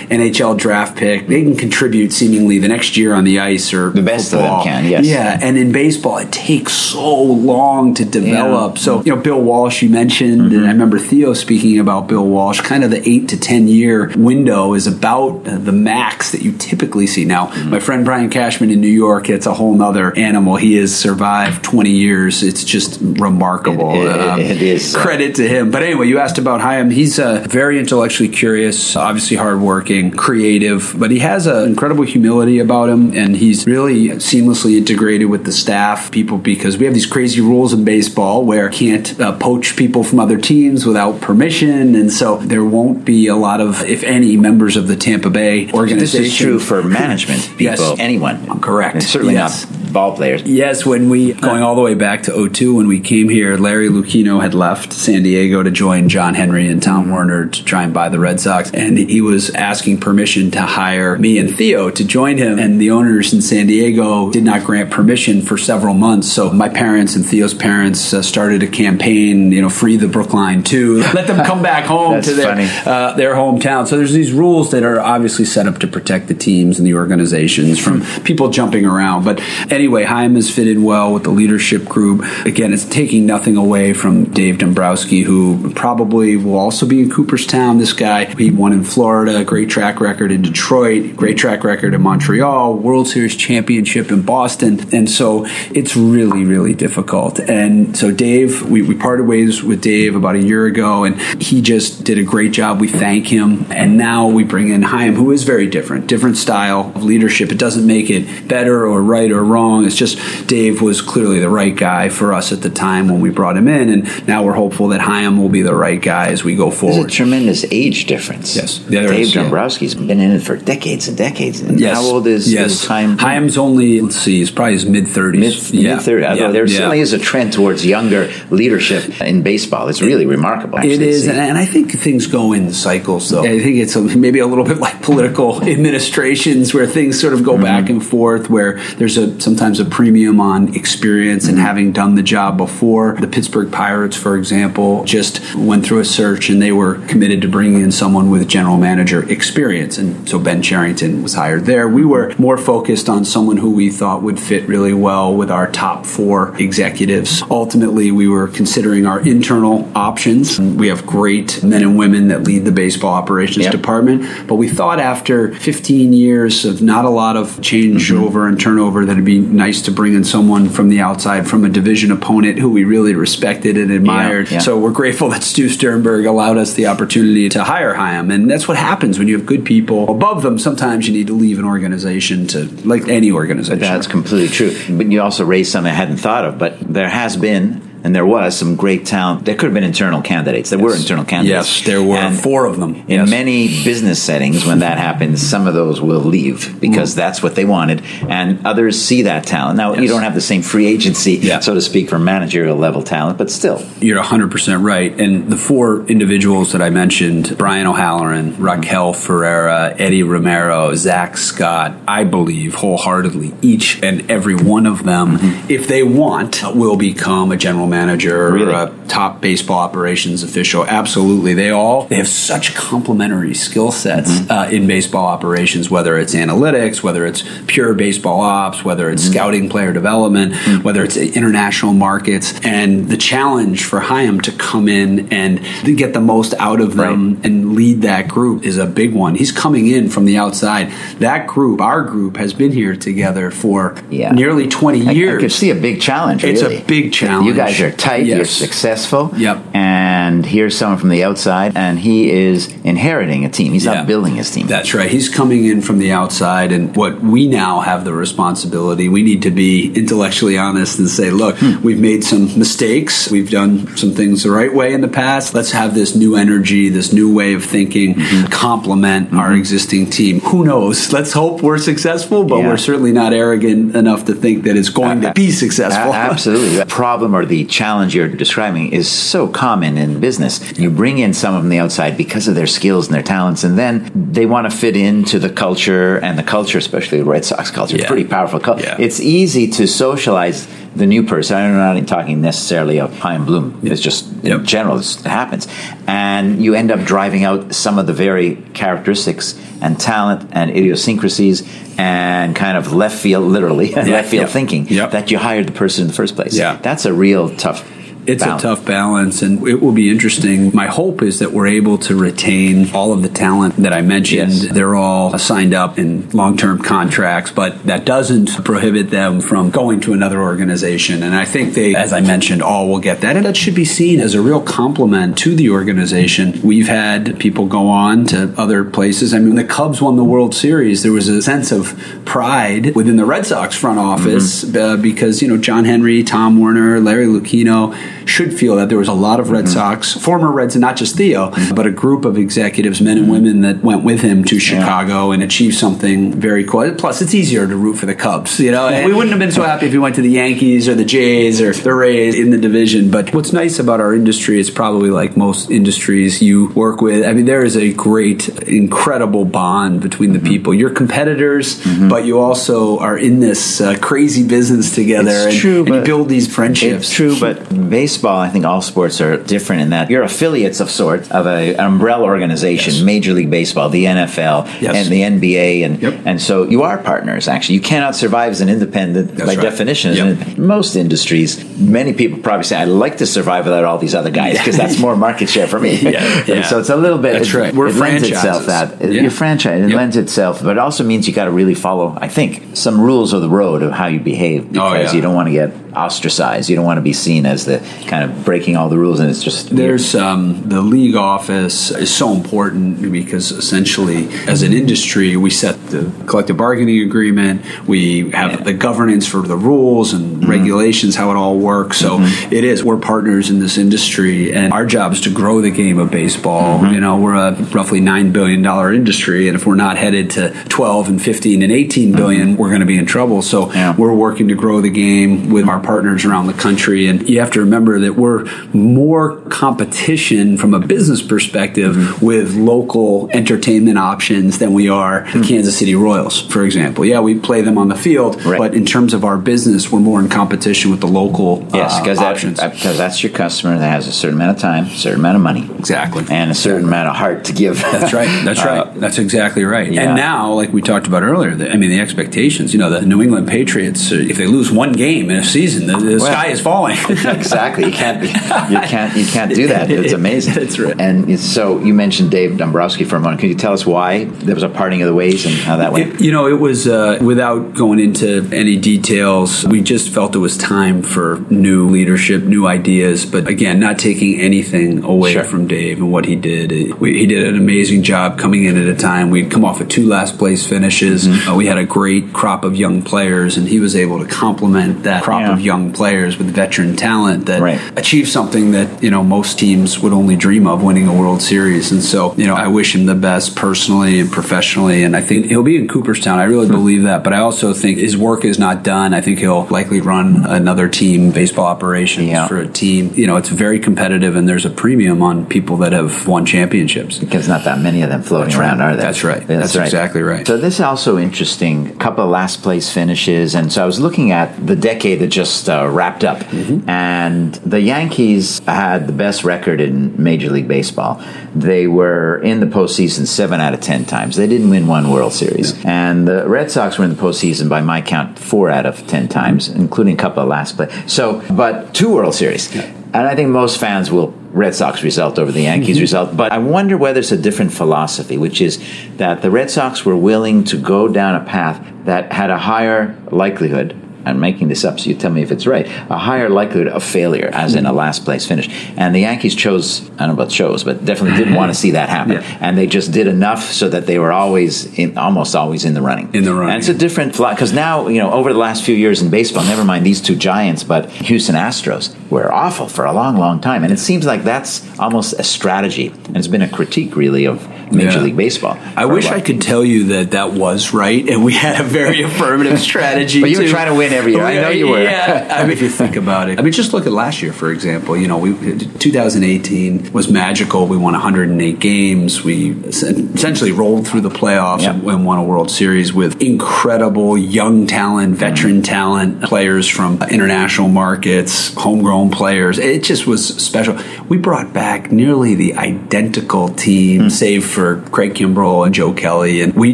NHL draft pick, they can contribute seemingly the next year on the ice or The best of them can, yes. Yeah, and in baseball, it takes so long to develop. So, you know, Bill Walsh, you mentioned, and mm-hmm. I remember Theo speaking about Bill Walsh, kind of the eight to 10 year window is about the max that you typically see. Now, mm-hmm. my friend Brian Cashman in New York, it's a whole nother animal. He has survived 20 years. It's just remarkable. It- it- it is. Credit to him. But anyway, you asked about Chaim. He's uh, very intellectually curious, obviously hardworking, creative, but he has an incredible humility about him, and he's really seamlessly integrated with the staff, people, because we have these crazy rules in baseball where you can't uh, poach people from other teams without permission, and so there won't be a lot of, if any, members of the Tampa Bay organization. This is true for management people, Yes. anyone. Correct. And certainly Yes. not ball players. Yes, when we going all the way back to 02 when we came here, Larry Lucchino had left San Diego to join John Henry and Tom Werner to try and buy the Red Sox, and he was asking permission to hire me and Theo to join him. And the owners in San Diego did not grant permission for several months. So my parents and Theo's parents uh, started a campaign, you know, free the Brookline two, let them come back home to their uh, their hometown. So there's these rules that are obviously set up to protect the teams and the organizations from people jumping around. But anyway, anyway, Chaim has fitted well with the leadership group. Again, it's taking nothing away from Dave Dombrowski, who probably will also be in Cooperstown. This guy, he won in Florida, great track record in Detroit, great track record in Montreal, World Series championship in Boston. And so it's really, really difficult. And so Dave, we, we parted ways with Dave about a year ago, and he just did a great job. We thank him. And now we bring in Chaim, who is very different, different style of leadership. It doesn't make it better or right or wrong. It's just Dave was clearly the right guy for us at the time when we brought him in. And now we're hopeful that Chaim will be the right guy as we go forward. There's a tremendous age difference. Yes. Dave Dombrowski's yeah. been in it for decades and decades. And yes. How old is, yes. is Chaim? Chaim's only, let's see, he's probably his mid 30s. Mid, yeah. 30s. Yeah. There certainly is a trend towards younger leadership in baseball. It's really remarkable. Actually, it is. And I think things go in cycles, though. I think it's a, maybe a little bit like political administrations where things sort of go mm-hmm. back and forth, where there's a sometimes a premium on experience mm-hmm. and having done the job before. The Pittsburgh Pirates, for example, just went through a search and they were committed to bringing in someone with general manager experience. And so Ben Cherington was hired there. We were more focused on someone who we thought would fit really well with our top four executives. Ultimately, we were considering our internal options. We have great men and women that lead the baseball operations yep. department, but we thought after 15 years of not a lot of changeover mm-hmm. and turnover that it'd be nice to bring in someone from the outside, from a division opponent who we really respected and admired. Yeah, yeah. So we're grateful that Stu Sternberg allowed us the opportunity to hire Chaim. And that's what happens when you have good people above them. Sometimes you need to leave an organization to, like any organization. That's completely true. But you also raised something I hadn't thought of, but there has been and there was some great talent. There could have been internal candidates. There yes. were internal candidates. Yes, there were and four of them. In yes. many business settings, when that happens, some of those will leave because mm. that's what they wanted, and others see that talent. Now, yes. you don't have the same free agency, yeah. so to speak, for managerial level talent, but still. You're 100% right. And the four individuals that I mentioned Brian O'Halloran, Raquel Ferreira, Eddie Romero, Zach Scott, I believe wholeheartedly each and every one of them, mm-hmm. if they want, will become a general manager really? or a top baseball operations official. Absolutely, they all they have such complementary skill sets mm-hmm. uh, in baseball operations. Whether it's analytics, whether it's pure baseball ops, whether it's mm-hmm. scouting, player development, mm-hmm. whether it's international markets, and the challenge for Chaim to come in and get the most out of them right. and lead that group is a big one. He's coming in from the outside. That group, our group, has been here together for yeah. nearly twenty years. I, I could see a big challenge. It's really. a big challenge. You guys are tight, yes. you're successful. Yep. And here's someone from the outside, and he is inheriting a team. He's yeah. not building his team. That's right. He's coming in from the outside, and what we now have the responsibility, we need to be intellectually honest and say, look, hmm. we've made some mistakes. We've done some things the right way in the past. Let's have this new energy, this new way of thinking mm-hmm. complement mm-hmm. our existing team. Who knows? Let's hope we're successful, but yeah. we're certainly not arrogant enough to think that it's going uh, to be successful. absolutely. The problem or the challenge you're describing is so common in business. You bring in someone from the outside because of their skills and their talents, and then they want to fit into the culture and the culture, especially the Red Sox culture. Yeah. Pretty powerful. Culture. Yeah. It's easy to socialize the new person. I'm not talking necessarily of Chaim Bloom. It's just yep. in general, it happens, and you end up driving out some of the very characteristics and talent and idiosyncrasies and kind of left field, literally yeah, left field thinking yep. that you hired the person in the first place. Yeah, that's a real tough it's balance. a tough balance, and it will be interesting. My hope is that we're able to retain all of the talent that I mentioned. Yes. They're all signed up in long term contracts, but that doesn't prohibit them from going to another organization. And I think they, as I mentioned, all will get that. And that should be seen as a real compliment to the organization. We've had people go on to other places. I mean, the Cubs won the World Series. There was a sense of pride within the Red Sox front office mm-hmm. uh, because, you know, John Henry, Tom Werner, Larry Lucchino, should feel that there was a lot of Red mm-hmm. Sox, former Reds, and not just Theo, mm-hmm. but a group of executives, men and women that went with him to Chicago yeah. and achieved something very cool. Plus, it's easier to root for the Cubs. You know, we wouldn't have been so happy if we went to the Yankees or the Jays or the Rays in the division. But what's nice about our industry is probably like most industries you work with. I mean, there is a great, incredible bond between the mm-hmm. people. You're competitors, mm-hmm. but you also are in this uh, crazy business together. It's and, true, and you build these friendships. It's true, but baseball baseball, I think all sports are different in that you're affiliates of sort of a, an umbrella organization, Yes. Major League Baseball, the NFL, Yes. and the NBA, and Yep. and so you are partners. Actually, you cannot survive as an independent That's by right. definition. Yep. In most industries, many people probably say, "I'd like to survive without all these other guys because that's more market share for me." Yeah, yeah. So it's a little bit. That's right. We're it lends itself that Yeah. you're franchise. It Yep. lends itself, but it also means you got to really follow. I think some rules of the road of how you behave oh, because Oh, yeah. you don't want to get ostracized. You don't want to be seen as the kind of breaking all the rules, and it's just There's um, the league office is so important because essentially, as an industry, we set the collective bargaining agreement. We have Yeah. Mm-hmm. the governance for the rules and regulations, how it all works. So it is. We're partners in this industry, and our job is to grow the game of baseball. Mm-hmm. You know, we're a roughly nine billion dollar industry, and if we're not headed to twelve and fifteen and eighteen billion, we're going to be in trouble. So Mm-hmm. Yeah. we're working to grow the game with our partners around the country. And you have to remember that we're more competition from a business perspective Mm-hmm. with local entertainment options than we are the Kansas City Royals, for example. Yeah, we play them on the field, Right. but in terms of our business, we're more in competition with the local Yes, uh, because options. that, because that's your customer that has a certain amount of time, a certain amount of money, Exactly. and a certain amount of heart to give. That's right. That's Uh, right. That's exactly right. yeah. And now, like we talked about earlier, the, I mean, the expectations. You know, the New England Patriots. uh, If they lose one game in a season, the, the Well, sky is falling. exactly. You can't. You can't. You can't do that. It's amazing. That's right. And so you mentioned Dave Dombrowski for a moment. Could you tell us why there was a parting of the ways and how that went? It- you know, it was uh, without going into any details. We just felt it was time for new leadership, new ideas. But again, not taking anything away Sure. from Dave and what he did. He did an amazing job coming in at a time we'd come off of two last place finishes. Mm-hmm. Uh, we had a great crop of young players, and he was able to complement that crop Yeah. of young players with veteran talent that Right. achieved something that you know most teams would only dream of winning a World Series. And so, you know, I wish him the best personally and professionally. And I think he'll be in Cooperstown. I really Hmm. believe that. But I also think his work is not done. I think he'll likely run another team, baseball operations Yeah. for a team. You know, it's very competitive, and there's a premium on people that have won championships. Because not that many of them floating That's right. around, are there? That's right. That's exactly right. So this is also interesting. A couple of last place finishes, and so I was looking at the decade that just uh, wrapped up, Mm-hmm. and the Yankees had the best record in Major League Baseball. They were in the postseason seven out of ten times. They didn't win one World Series, and the Red Sox were in the postseason by my count four out of ten times, including a couple of last play. So, but two World Series, and I think most fans will Red Sox result over the Yankees Mm-hmm. result. But I wonder whether it's a different philosophy, which is that the Red Sox were willing to go down a path that had a higher likelihood. I'm making this up, so you tell me if it's right. A higher likelihood of failure, as in a mm-hmm. last place finish. And the Yankees chose, I don't know about chose, but definitely didn't want to see that happen. Yeah. And they just did enough so that they were always, in, almost always in the running. In the running. And it's a different because now you know over the last few years in baseball, never mind these two giants, but Houston Astros were awful for a long, long time, and it seems like that's almost a strategy, and it's been a critique really of Major Yeah. League Baseball. I wish. I could tell you that that was right, and we had a very affirmative strategy. But you were trying to win every year. I know you were. Yeah, I mean, if you think about it, I mean, just look at last year, for example. You know, we 2018 was magical. We won 108 games. We essentially rolled through the playoffs Yeah. and won a World Series with incredible young talent, veteran mm-hmm. talent, players from international markets, homegrown players. It just was special. We brought back nearly the identical team, mm. save for Craig Kimbrel and Joe Kelly, and we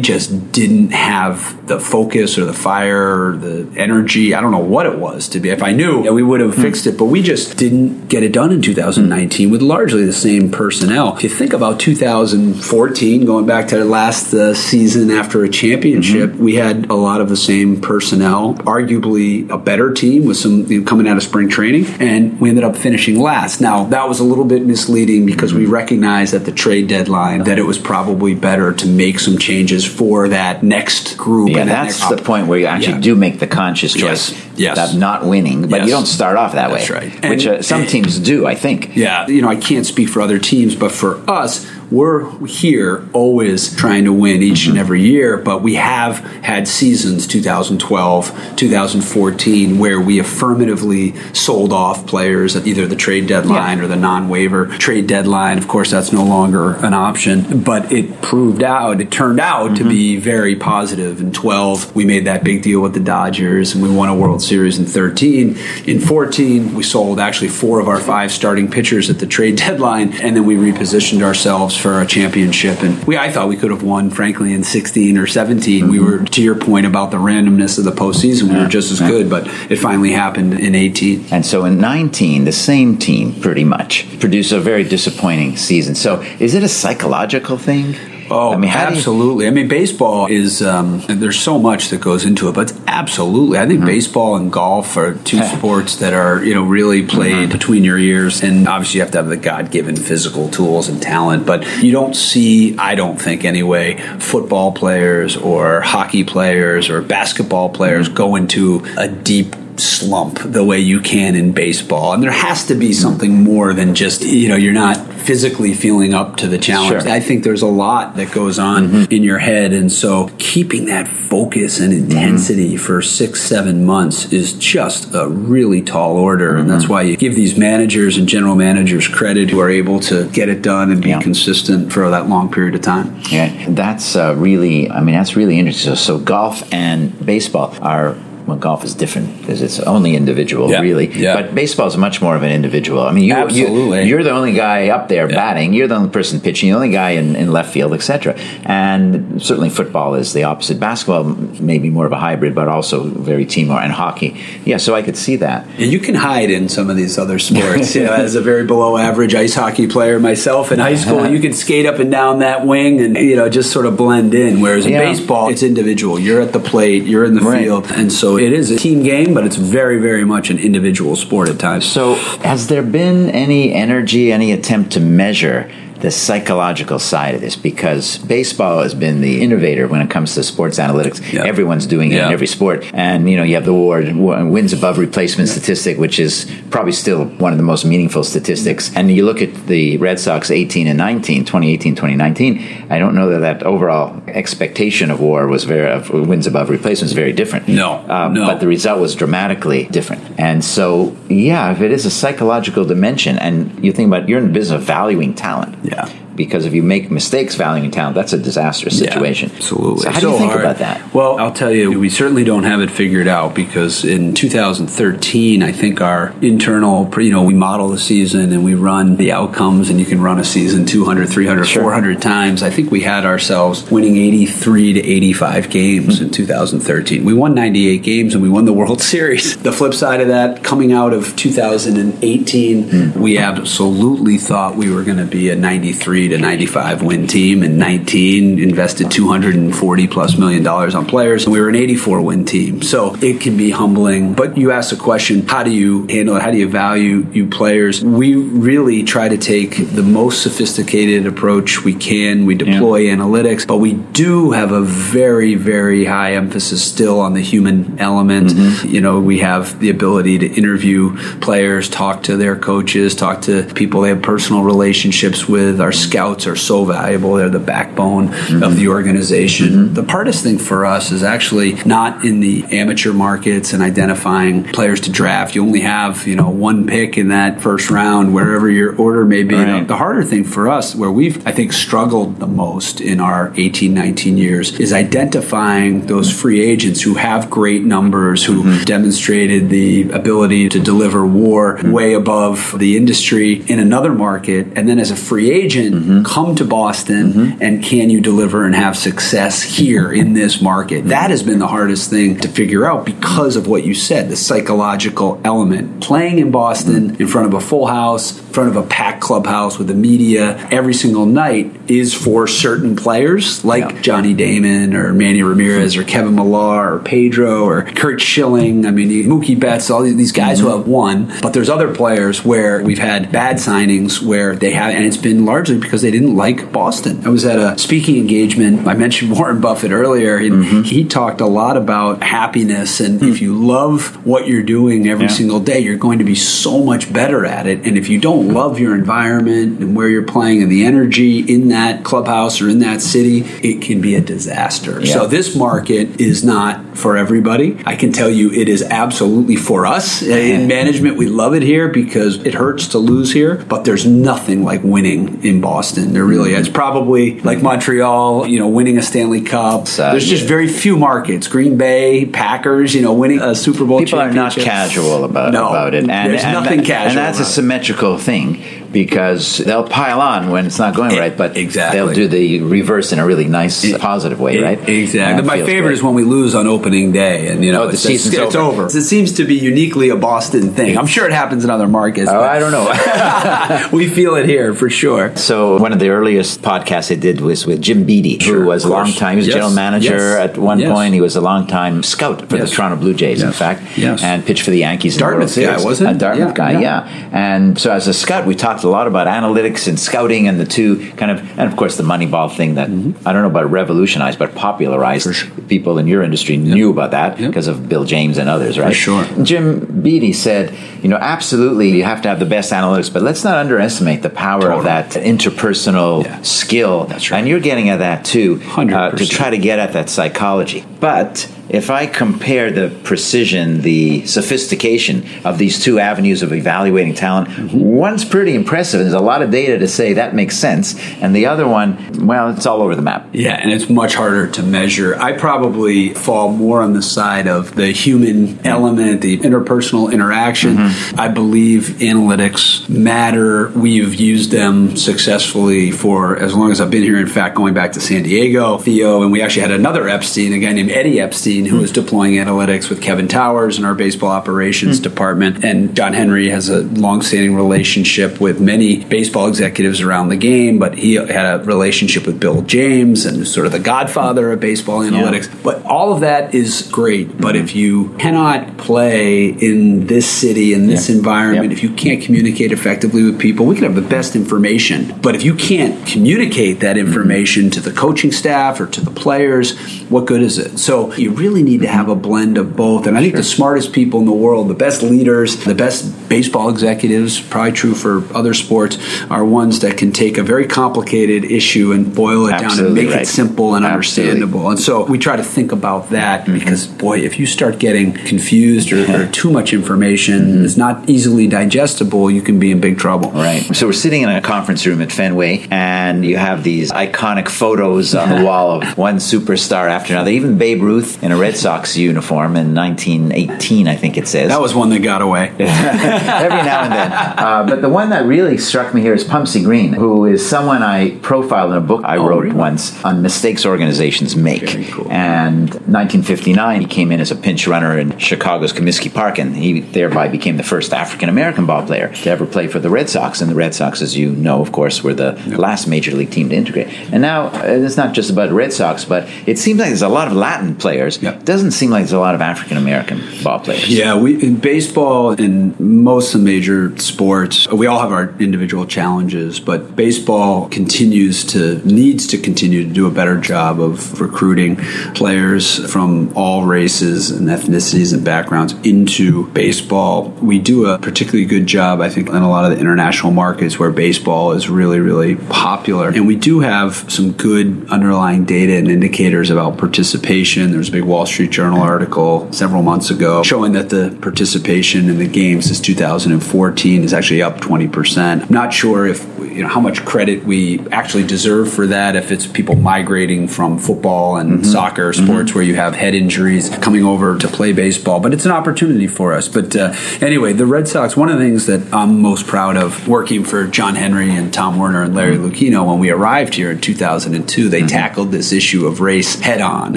just didn't have the focus or the fire or the energy. I don't know what it was to be. If I knew, yeah, we would have hmm. fixed it, but we just didn't get it done in 2019 with largely the same personnel. If you think about 2014, going back to the last uh, season after a championship, mm-hmm. we had a lot of the same personnel, arguably a better team with some you know, coming out of spring training, and we ended up finishing last. Now, that was a little bit misleading because we mm-hmm. recognized at the trade deadline that it was probably better to make some changes for that next group. Yeah, and that that's the point where you actually Yeah. do make the conscious choice Yes, yes. of not winning, but Yes. you don't start off that That's way, right. which And- uh, some teams do, I think. Yeah, you know, I can't speak for other teams, but for us, we're here always trying to win each mm-hmm. and every year, but we have had seasons 2012, 2014 where we affirmatively sold off players at either the trade deadline yeah. or the non-waiver trade deadline. Of course, that's no longer an option, but it proved out, it turned out mm-hmm. to be very positive. In 12, we made that big deal with the Dodgers and we won a World Series in 13. In 14, we sold actually four of our five starting pitchers at the trade deadline, and then we repositioned ourselves for a championship. And we, I thought we could have won, frankly, in 16 or 17. Mm-hmm. We were, to your point about the randomness of the postseason, we were just as good, but it finally happened in 18. And so in 19, the same team pretty much produced a very disappointing season. So is it a psychological thing? Oh, I mean, absolutely. You- I mean, baseball is um, there's so much that goes into it, but it's absolutely, I think mm-hmm. baseball and golf are two sports that are you know really played mm-hmm. between your ears, and obviously you have to have the God given physical tools and talent, but you don't see, I don't think anyway, football players or hockey players or basketball players mm-hmm. go into a deep slump the way you can in baseball. And there has to be something more than just, you know, you're not physically feeling up to the challenge. Sure. I think there's a lot that goes on mm-hmm. in your head. And so keeping that focus and intensity mm-hmm. for six, seven months is just a really tall order. Mm-hmm. And that's mm-hmm. why you give these managers and general managers credit who are able to get it done and be yeah. consistent for that long period of time. Yeah, that's uh, really, I mean, that's really interesting. So, so golf and baseball are well, golf is different because it's only individual, yeah. really. Yeah. But baseball is much more of an individual. I mean, you, Absolutely. You, are the only guy up there yeah. batting. You're the only person pitching. The only guy in, in left field, etc. And certainly, football is the opposite. Basketball may be more of a hybrid, but also very team and hockey. Yeah, so I could see that. And you can hide in some of these other sports. you know, as a very below average ice hockey player myself in high school, you can skate up and down that wing and you know just sort of blend in. Whereas in baseball, it's individual. You're at the plate. You're in the right. field, and so it is a team game, but it's very, very much an individual sport at times. So, has there been any energy, any attempt to measure? The psychological side of this because baseball has been the innovator when it comes to sports analytics. Everyone's doing it in every sport. And, you know, you have the WAR wins above replacement statistic, which is probably still one of the most meaningful statistics. And you look at the Red Sox 18 and 19, 2018, 2019, I don't know that that overall expectation of war was very, of wins above replacement is very different. No, um, no. But the result was dramatically different. And so, yeah, if it is a psychological dimension and you think about you're in the business of valuing talent. Yeah yeah because if you make mistakes valuing talent, that's a disastrous situation. Yeah, absolutely. So how do you think hard. about that? Well, I'll tell you, we certainly don't have it figured out because in 2013, I think our internal, you know, we model the season and we run the outcomes, and you can run a season 200, 300, sure. 400 times. I think we had ourselves winning 83 to 85 games mm-hmm. in 2013. We won 98 games and we won the World Series. The flip side of that, coming out of 2018, mm-hmm. we absolutely thought we were going to be a 93 to 95 win team. In 19, invested 240 plus million dollars on players. And we were an 84 win team. So it can be humbling. But you asked the question, how do you handle it? How do you value you players? We really try to take the most sophisticated approach we can. We deploy yeah. analytics, but we do have a very, very high emphasis still on the human element. Mm-hmm. You know, we have the ability to interview players, talk to their coaches, talk to people they have personal relationships with, our scouts are so valuable. They're the backbone mm-hmm. of the organization. Mm-hmm. The hardest thing for us is actually not in the amateur markets and identifying players to draft. You only have, you know, one pick in that first round, wherever your order may be. Right. The harder thing for us, where we've, I think, struggled the most in our 18, 19 years, is identifying those free agents who have great numbers, who mm-hmm. demonstrated the ability to deliver war mm-hmm. way above the industry in another market. And then as a free agent, mm-hmm. come to Boston mm-hmm. and can you deliver and have success here in this market? That has been the hardest thing to figure out because of what you said, the psychological element. Playing in Boston mm-hmm. in front of a full house, front of a packed clubhouse with the media every single night is for certain players like yeah. Johnny Damon or Manny Ramirez or Kevin Millar or Pedro or Curt Schilling. I mean, Mookie Betts, all these guys mm-hmm. who have won. But there's other players where we've had bad signings where they have, and it's been largely because because they didn't like Boston. I was at a speaking engagement. I mentioned Warren Buffett earlier, and mm-hmm. he talked a lot about happiness. And mm-hmm. if you love what you're doing every yeah. single day, you're going to be so much better at it. And if you don't love your environment and where you're playing and the energy in that clubhouse or in that city, it can be a disaster. Yeah. So this market is not for everybody. I can tell you it is absolutely for us. In management, we love it here because it hurts to lose here, but there's nothing like winning in Boston. There really is. Probably like Montreal, you know, winning a Stanley Cup. Uh, there's just very few markets. Green Bay, Packers, you know, winning a Super Bowl. People are not casual about, no, about it. And, there's and nothing that, casual. And that's a symmetrical thing thing because they'll pile on when it's not going it, right, but exactly. they'll do the reverse in a really nice, it, positive way, it, right? Exactly. My favorite great. is when we lose on opening day, and you know oh, the season's it's, over. over. It seems to be uniquely a Boston thing. I'm sure it happens in other markets. Oh, I don't know. we feel it here for sure. So one of the earliest podcasts I did was with Jim Beattie, sure, who was a long time. He was yes. general manager yes. at one yes. point. He was a long time scout for the Toronto Blue Jays, in fact, and pitched for the Yankees. Dartmouth guy, wasn't A Dartmouth yeah, guy, yeah. yeah. And so as a scout, we talked a lot about analytics and scouting and the two kind of, and of course the Moneyball thing that mm-hmm. I don't know about revolutionized, but popularized. Sure. People in your industry yep. knew about that yep. because of Bill James and others, right? For sure. Jim Beattie said, you know, absolutely you have to have the best analytics, but let's not underestimate the power of that interpersonal yeah. skill. That's right. And you're getting at that too, uh, to try to get at that psychology. But if I compare the precision, the sophistication of these two avenues of evaluating talent, mm-hmm. one's pretty impressive. There's a lot of data to say that makes sense, and the other one, well, it's all over the map. Yeah, and it's much harder to measure. I probably fall more on the side of the human element, the interpersonal interaction. Mm-hmm. I believe analytics matter. We've used them successfully for as long as I've been here. In fact, going back to San Diego, Theo, and we actually had another Epstein, a guy named Eddie Epstein who was deploying analytics with Kevin Towers in our baseball operations mm. department. And John Henry has a long-standing relationship with many baseball executives around the game, but he had a relationship with Bill James and sort of the godfather of baseball analytics. Yeah. But all of that is great. But mm-hmm. if you cannot play in this city, in this yeah. environment, yep. if you can't communicate effectively with people, we can have the best information. But if you can't communicate that information to the coaching staff or to the players, what good is it? So you really really need to have a blend of both. And I think sure. the smartest people in the world, the best leaders, the best baseball executives, probably true for other sports, are ones that can take a very complicated issue and boil it Absolutely down and make right. it simple and Absolutely. understandable. And so we try to think about that mm-hmm. because, boy, if you start getting confused or, or too much information mm-hmm. is not easily digestible, you can be in big trouble. Right. So we're sitting in a conference room at Fenway, and you have these iconic photos on the wall of one superstar after another. Even Babe Ruth in a Red Sox uniform in 1918, I think it says. That was one that got away. Every now and then. Uh, but the one that really struck me here is Pumpsie Green, who is someone I profiled in a book I oh, wrote really? once on mistakes organizations make. Cool. And 1959, he came in as a pinch runner in Chicago's Comiskey Park, and he thereby became the first African American ball player to ever play for the Red Sox. And the Red Sox, as you know, of course, were the yep. last major league team to integrate. And now uh, it's not just about Red Sox, but it seems like there's a lot of Latin players. Yep. Doesn't doesn't seem like there's a lot of African American ball players. Yeah, we in baseball and most of the major sports, we all have our individual challenges, but baseball continues to needs to continue to do a better job of recruiting players from all races and ethnicities and backgrounds into baseball. We do a particularly good job, I think, in a lot of the international markets where baseball is really, really popular. And we do have some good underlying data and indicators about participation. There's a big Wall Street Journal article several months ago showing that the participation in the games since 2014 is actually up 20%. I'm not sure if you know how much credit we actually deserve for that if it's people migrating from football and mm-hmm. soccer mm-hmm. sports mm-hmm. where you have head injuries coming over to play baseball but it's an opportunity for us but uh, anyway the red sox one of the things that i'm most proud of working for john henry and tom werner and larry mm-hmm. lucchino when we arrived here in 2002 they mm-hmm. tackled this issue of race head on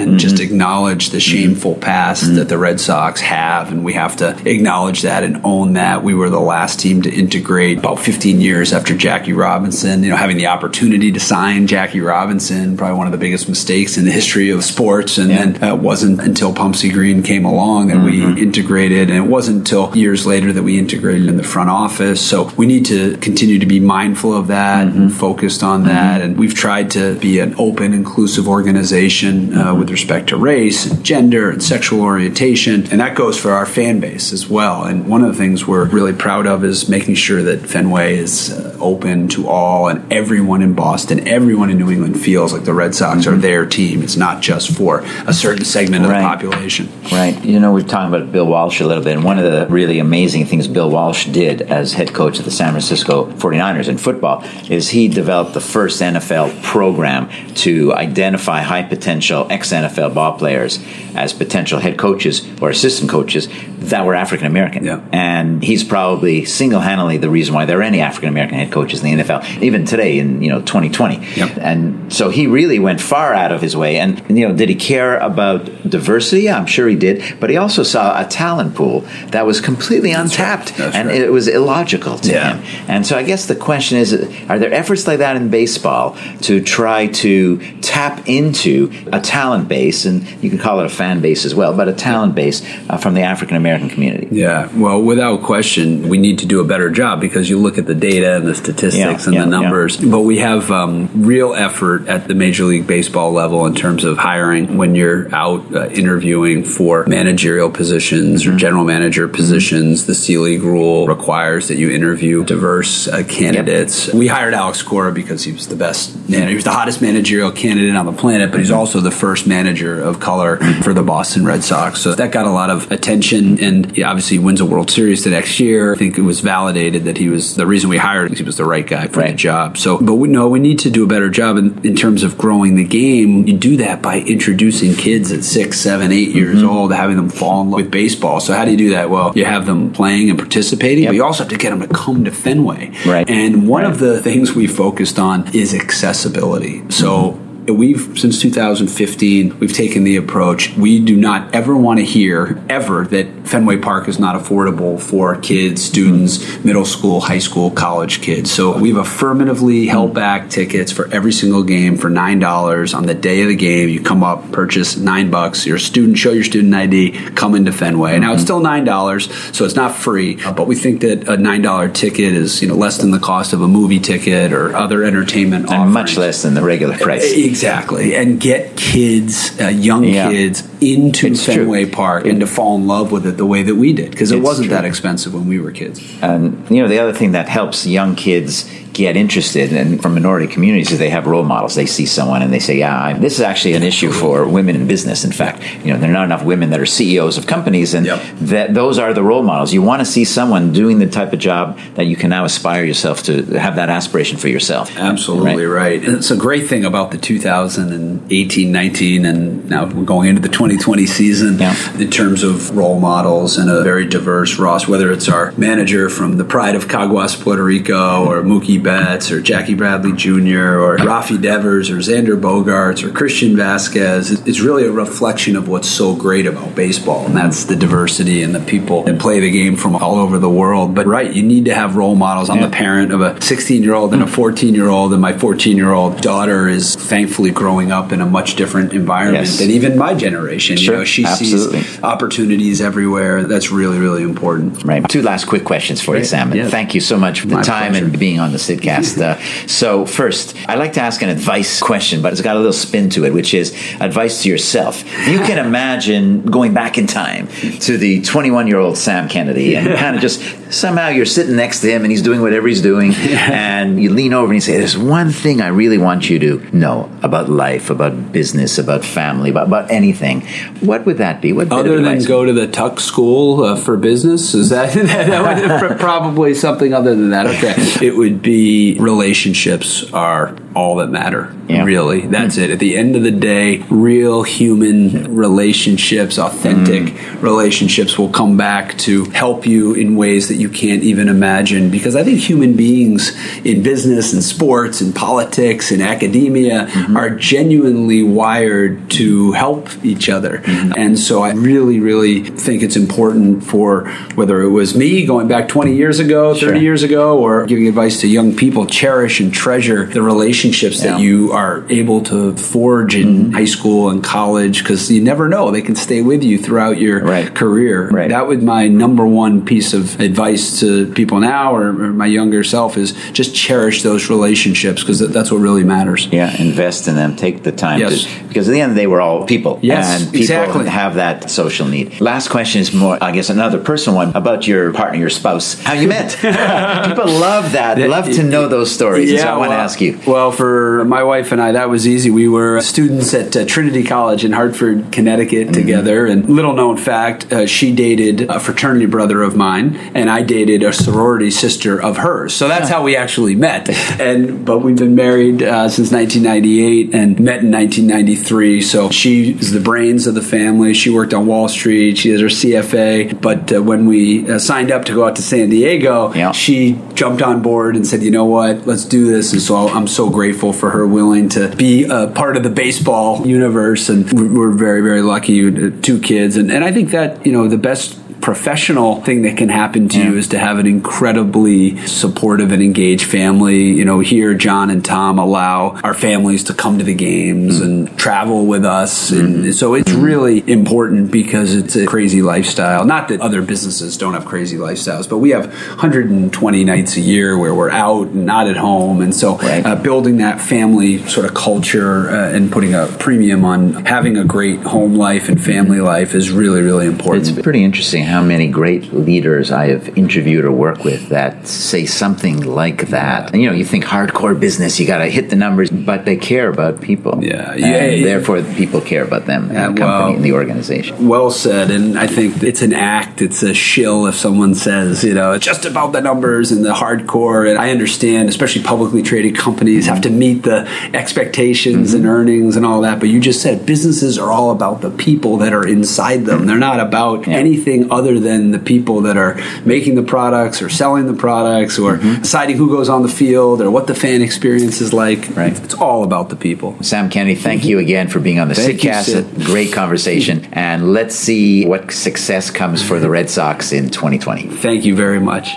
and just mm-hmm. acknowledged the shameful past that the red sox have and we have to acknowledge that and own that we were the last team to integrate about 15 years after jackie Robinson Robinson. You know, having the opportunity to sign Jackie Robinson, probably one of the biggest mistakes in the history of sports. And yeah. then it wasn't until Pumpsie Green came along that mm-hmm. we integrated, and it wasn't until years later that we integrated in the front office. So we need to continue to be mindful of that mm-hmm. and focused on that. Mm-hmm. And we've tried to be an open, inclusive organization uh, with respect to race and gender and sexual orientation, and that goes for our fan base as well. And one of the things we're really proud of is making sure that Fenway is uh, open to all and everyone in Boston, everyone in New England feels like the Red Sox mm-hmm. are their team. It's not just for a certain segment of the population. Right. You know, we've talked about Bill Walsh a little bit, and one of the really amazing things Bill Walsh did as head coach of the San Francisco 49ers in football is he developed the first NFL program to identify high potential ex NFL ball players as potential head coaches or assistant coaches that were African American. Yeah. And he's probably single handedly the reason why there are any African American head coaches in the NFL, even today in you know 2020. Yep. And so he really went far out of his way. And you know, did he care about diversity? I'm sure he did. But he also saw a talent pool that was completely That's untapped, right. and right. it was illogical to yeah. him. And so I guess the question is: Are there efforts like that in baseball to try to tap into a talent base, and you can call it a fan base as well, but a talent base uh, from the African American community? Yeah. Well, without question, we need to do a better job because you look at the data and the statistics yeah, and yeah, the numbers. Yeah. But we have um, real effort at the Major League Baseball level in terms of hiring when you're out uh, interviewing for managerial positions mm-hmm. or general manager positions. Mm-hmm. The Selig rule requires that you interview diverse uh, candidates. Yep. We hired Alex Cora because he was the best manager. He was the hottest managerial candidate on the planet, but he's mm-hmm. also the first manager of color mm-hmm. for the Boston Red Sox. So that got a lot of attention, and he obviously wins a World Series the next year. I think it was validated that he was the reason we hired him. He was the right guy for right. the job. So, but we know we need to do a better job in, in, terms of growing the game. You do that by introducing kids at six, seven, eight years mm-hmm. old, having them fall in love with baseball. So, how do you do that? Well, you have them playing and participating, yep. but you also have to get them to come to Fenway. Right. And one right. of the things we focused on is accessibility. So. Mm-hmm we've since 2015 we've taken the approach we do not ever want to hear ever that Fenway Park is not affordable for kids, students, middle school, high school, college kids. So we've affirmatively held back tickets for every single game for nine dollars on the day of the game. You come up, purchase nine bucks. You're student, show your student ID, come into Fenway. Mm-hmm. Now it's still nine dollars, so it's not free, but we think that a nine dollar ticket is you know less than the cost of a movie ticket or other entertainment, and offerings. much less than the regular price. Exactly, and get kids, uh, young yeah. kids, into it's Fenway true. Park it, and to fall in love with it the way that we did because it wasn't true. that expensive when we were kids. And you know, the other thing that helps young kids get interested and from minority communities is they have role models. They see someone and they say, "Yeah, I'm, this is actually an issue for women in business." In fact, you know, there are not enough women that are CEOs of companies, and yep. that those are the role models. You want to see someone doing the type of job that you can now aspire yourself to have that aspiration for yourself. Absolutely right. right. And it's a great thing about the 2018, 19, and now we're going into the 2020 season yeah. in terms of role models and a very diverse roster. Whether it's our manager from the Pride of Caguas, Puerto Rico, or Mookie Betts or Jackie Bradley Jr. or Rafi Devers or Xander Bogaerts, or Christian Vázquez. It's really a reflection of what's so great about baseball, and that's the diversity and the people that play the game from all over the world. But right, you need to have role models. I'm yeah. the parent of a 16 year old and a 14 year old, and my 14 year old daughter is thankfully growing up in a much different environment yes. than even my generation. Sure, you know, she absolutely. sees opportunities everywhere. That's really, really important. Right. Two last quick questions for you, Sam. Yeah. Thank you so much for the time pleasure. and being on the Sydcast. uh, so, first, I like to ask an advice question, but it's got a little spin to it, which is advice to yourself. You can imagine going back in time to the 21 year old Sam Kennedy and kind of just somehow you're sitting next to him and he's doing whatever he's doing, and you lean over and you say, There's one thing I really want you to know about life, about business, about family, about, about anything. What would that be? What other than go to the Tuck School uh, for Business? Is that, that would probably something other than that? Okay. it would be relationships are all that matter. Yeah. Really, that's hmm. it. At the end of the day, real human relationships, authentic hmm. relationships will come back to help you in ways that you can't even imagine. Because I think human beings in business and sports and politics and academia hmm. are genuinely wired to help each other. And so I really, really think it's important for whether it was me going back 20 years ago, 30 Sure. years ago, or giving advice to young people, cherish and treasure the relationships Yeah. that you are able to forge in mm-hmm. high school and college because you never know. They can stay with you throughout your Right. career. Right. That would my number one piece of advice to people now or, or my younger self is just cherish those relationships because that's what really matters. Yeah, invest in them. Take the time Yes. to because at the end they were all people. Yes, and people exactly. have that social need. Last question is more, I guess, another personal one about your partner, your spouse, how you met. people love that. Love to know those stories. so I want to well- ask you. Well, for my wife and I, that was easy. We were students at uh, Trinity College in Hartford, Connecticut, Mm-hmm. together. And little known fact, uh, she dated a fraternity brother of mine, and I dated a sorority sister of hers. So that's how we actually met. And but we've been married uh, since 1998 and met in 1993. So she is the brains of the family. She worked on Wall Street. She has her CFA. But uh, when we uh, signed up to go out to San Diego, Yeah. she jumped on board and said, "You know what? Let's do this." And so I'm so grateful for her willing to be a part of the baseball universe, and we're very, very lucky. Two kids, and and I think that you know the best professional thing that can happen to you is to have an incredibly supportive and engaged family. You know, here John and Tom allow our families to come to the games and travel with us, and so it's really important because it's a crazy lifestyle. Not that other businesses don't have crazy lifestyles, but we have 120 nights a year where we're out and not at home, and so Right. uh, building that family sort of culture uh, and putting a premium on having a great home life and family life is really, really important. It's pretty interesting how many great leaders I have interviewed or worked with that say something like that. And, you know, you think hardcore business, you got to hit the numbers, but they care about people. Yeah, And yeah, yeah. therefore, people care about them, and Yeah, the company well- and the organization. Well said, and I think it's an act. It's a shill if someone says, you know, it's just about the numbers and the hardcore. And I understand, especially publicly traded companies have to meet the expectations mm-hmm. and earnings and all that. But you just said businesses are all about the people that are inside them. Mm-hmm. They're not about Yeah. anything other than the people that are making the products or selling the products or mm-hmm. deciding who goes on the field or what the fan experience is like. Right. It's all about the people. Sam Kennedy, thank mm-hmm. you again for being on the Sydcast. Great conversation. And let's see what success comes for the Red Sox in 2020. Thank you very much.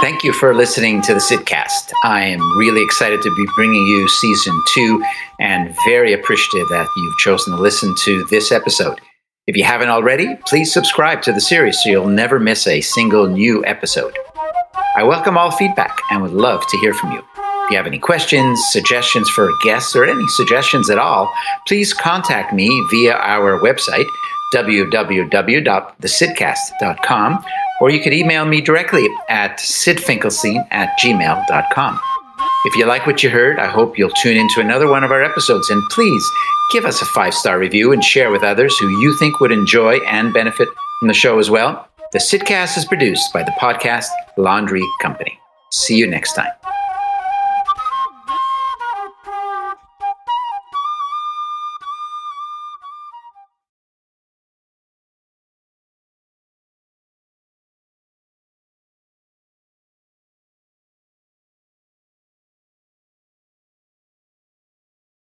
Thank you for listening to the Sydcast. I am really excited to be bringing you season two and very appreciative that you've chosen to listen to this episode. If you haven't already, please subscribe to the series so you'll never miss a single new episode. I welcome all feedback and would love to hear from you. If you have any questions, suggestions for guests, or any suggestions at all, please contact me via our website, www.thesydcast.com, or you could email me directly at sydfinkelstein at gmail.com. If you like what you heard, I hope you'll tune into another one of our episodes and please give us a five star review and share with others who you think would enjoy and benefit from the show as well. The Sydcast is produced by the podcast Laundry Company. See you next time.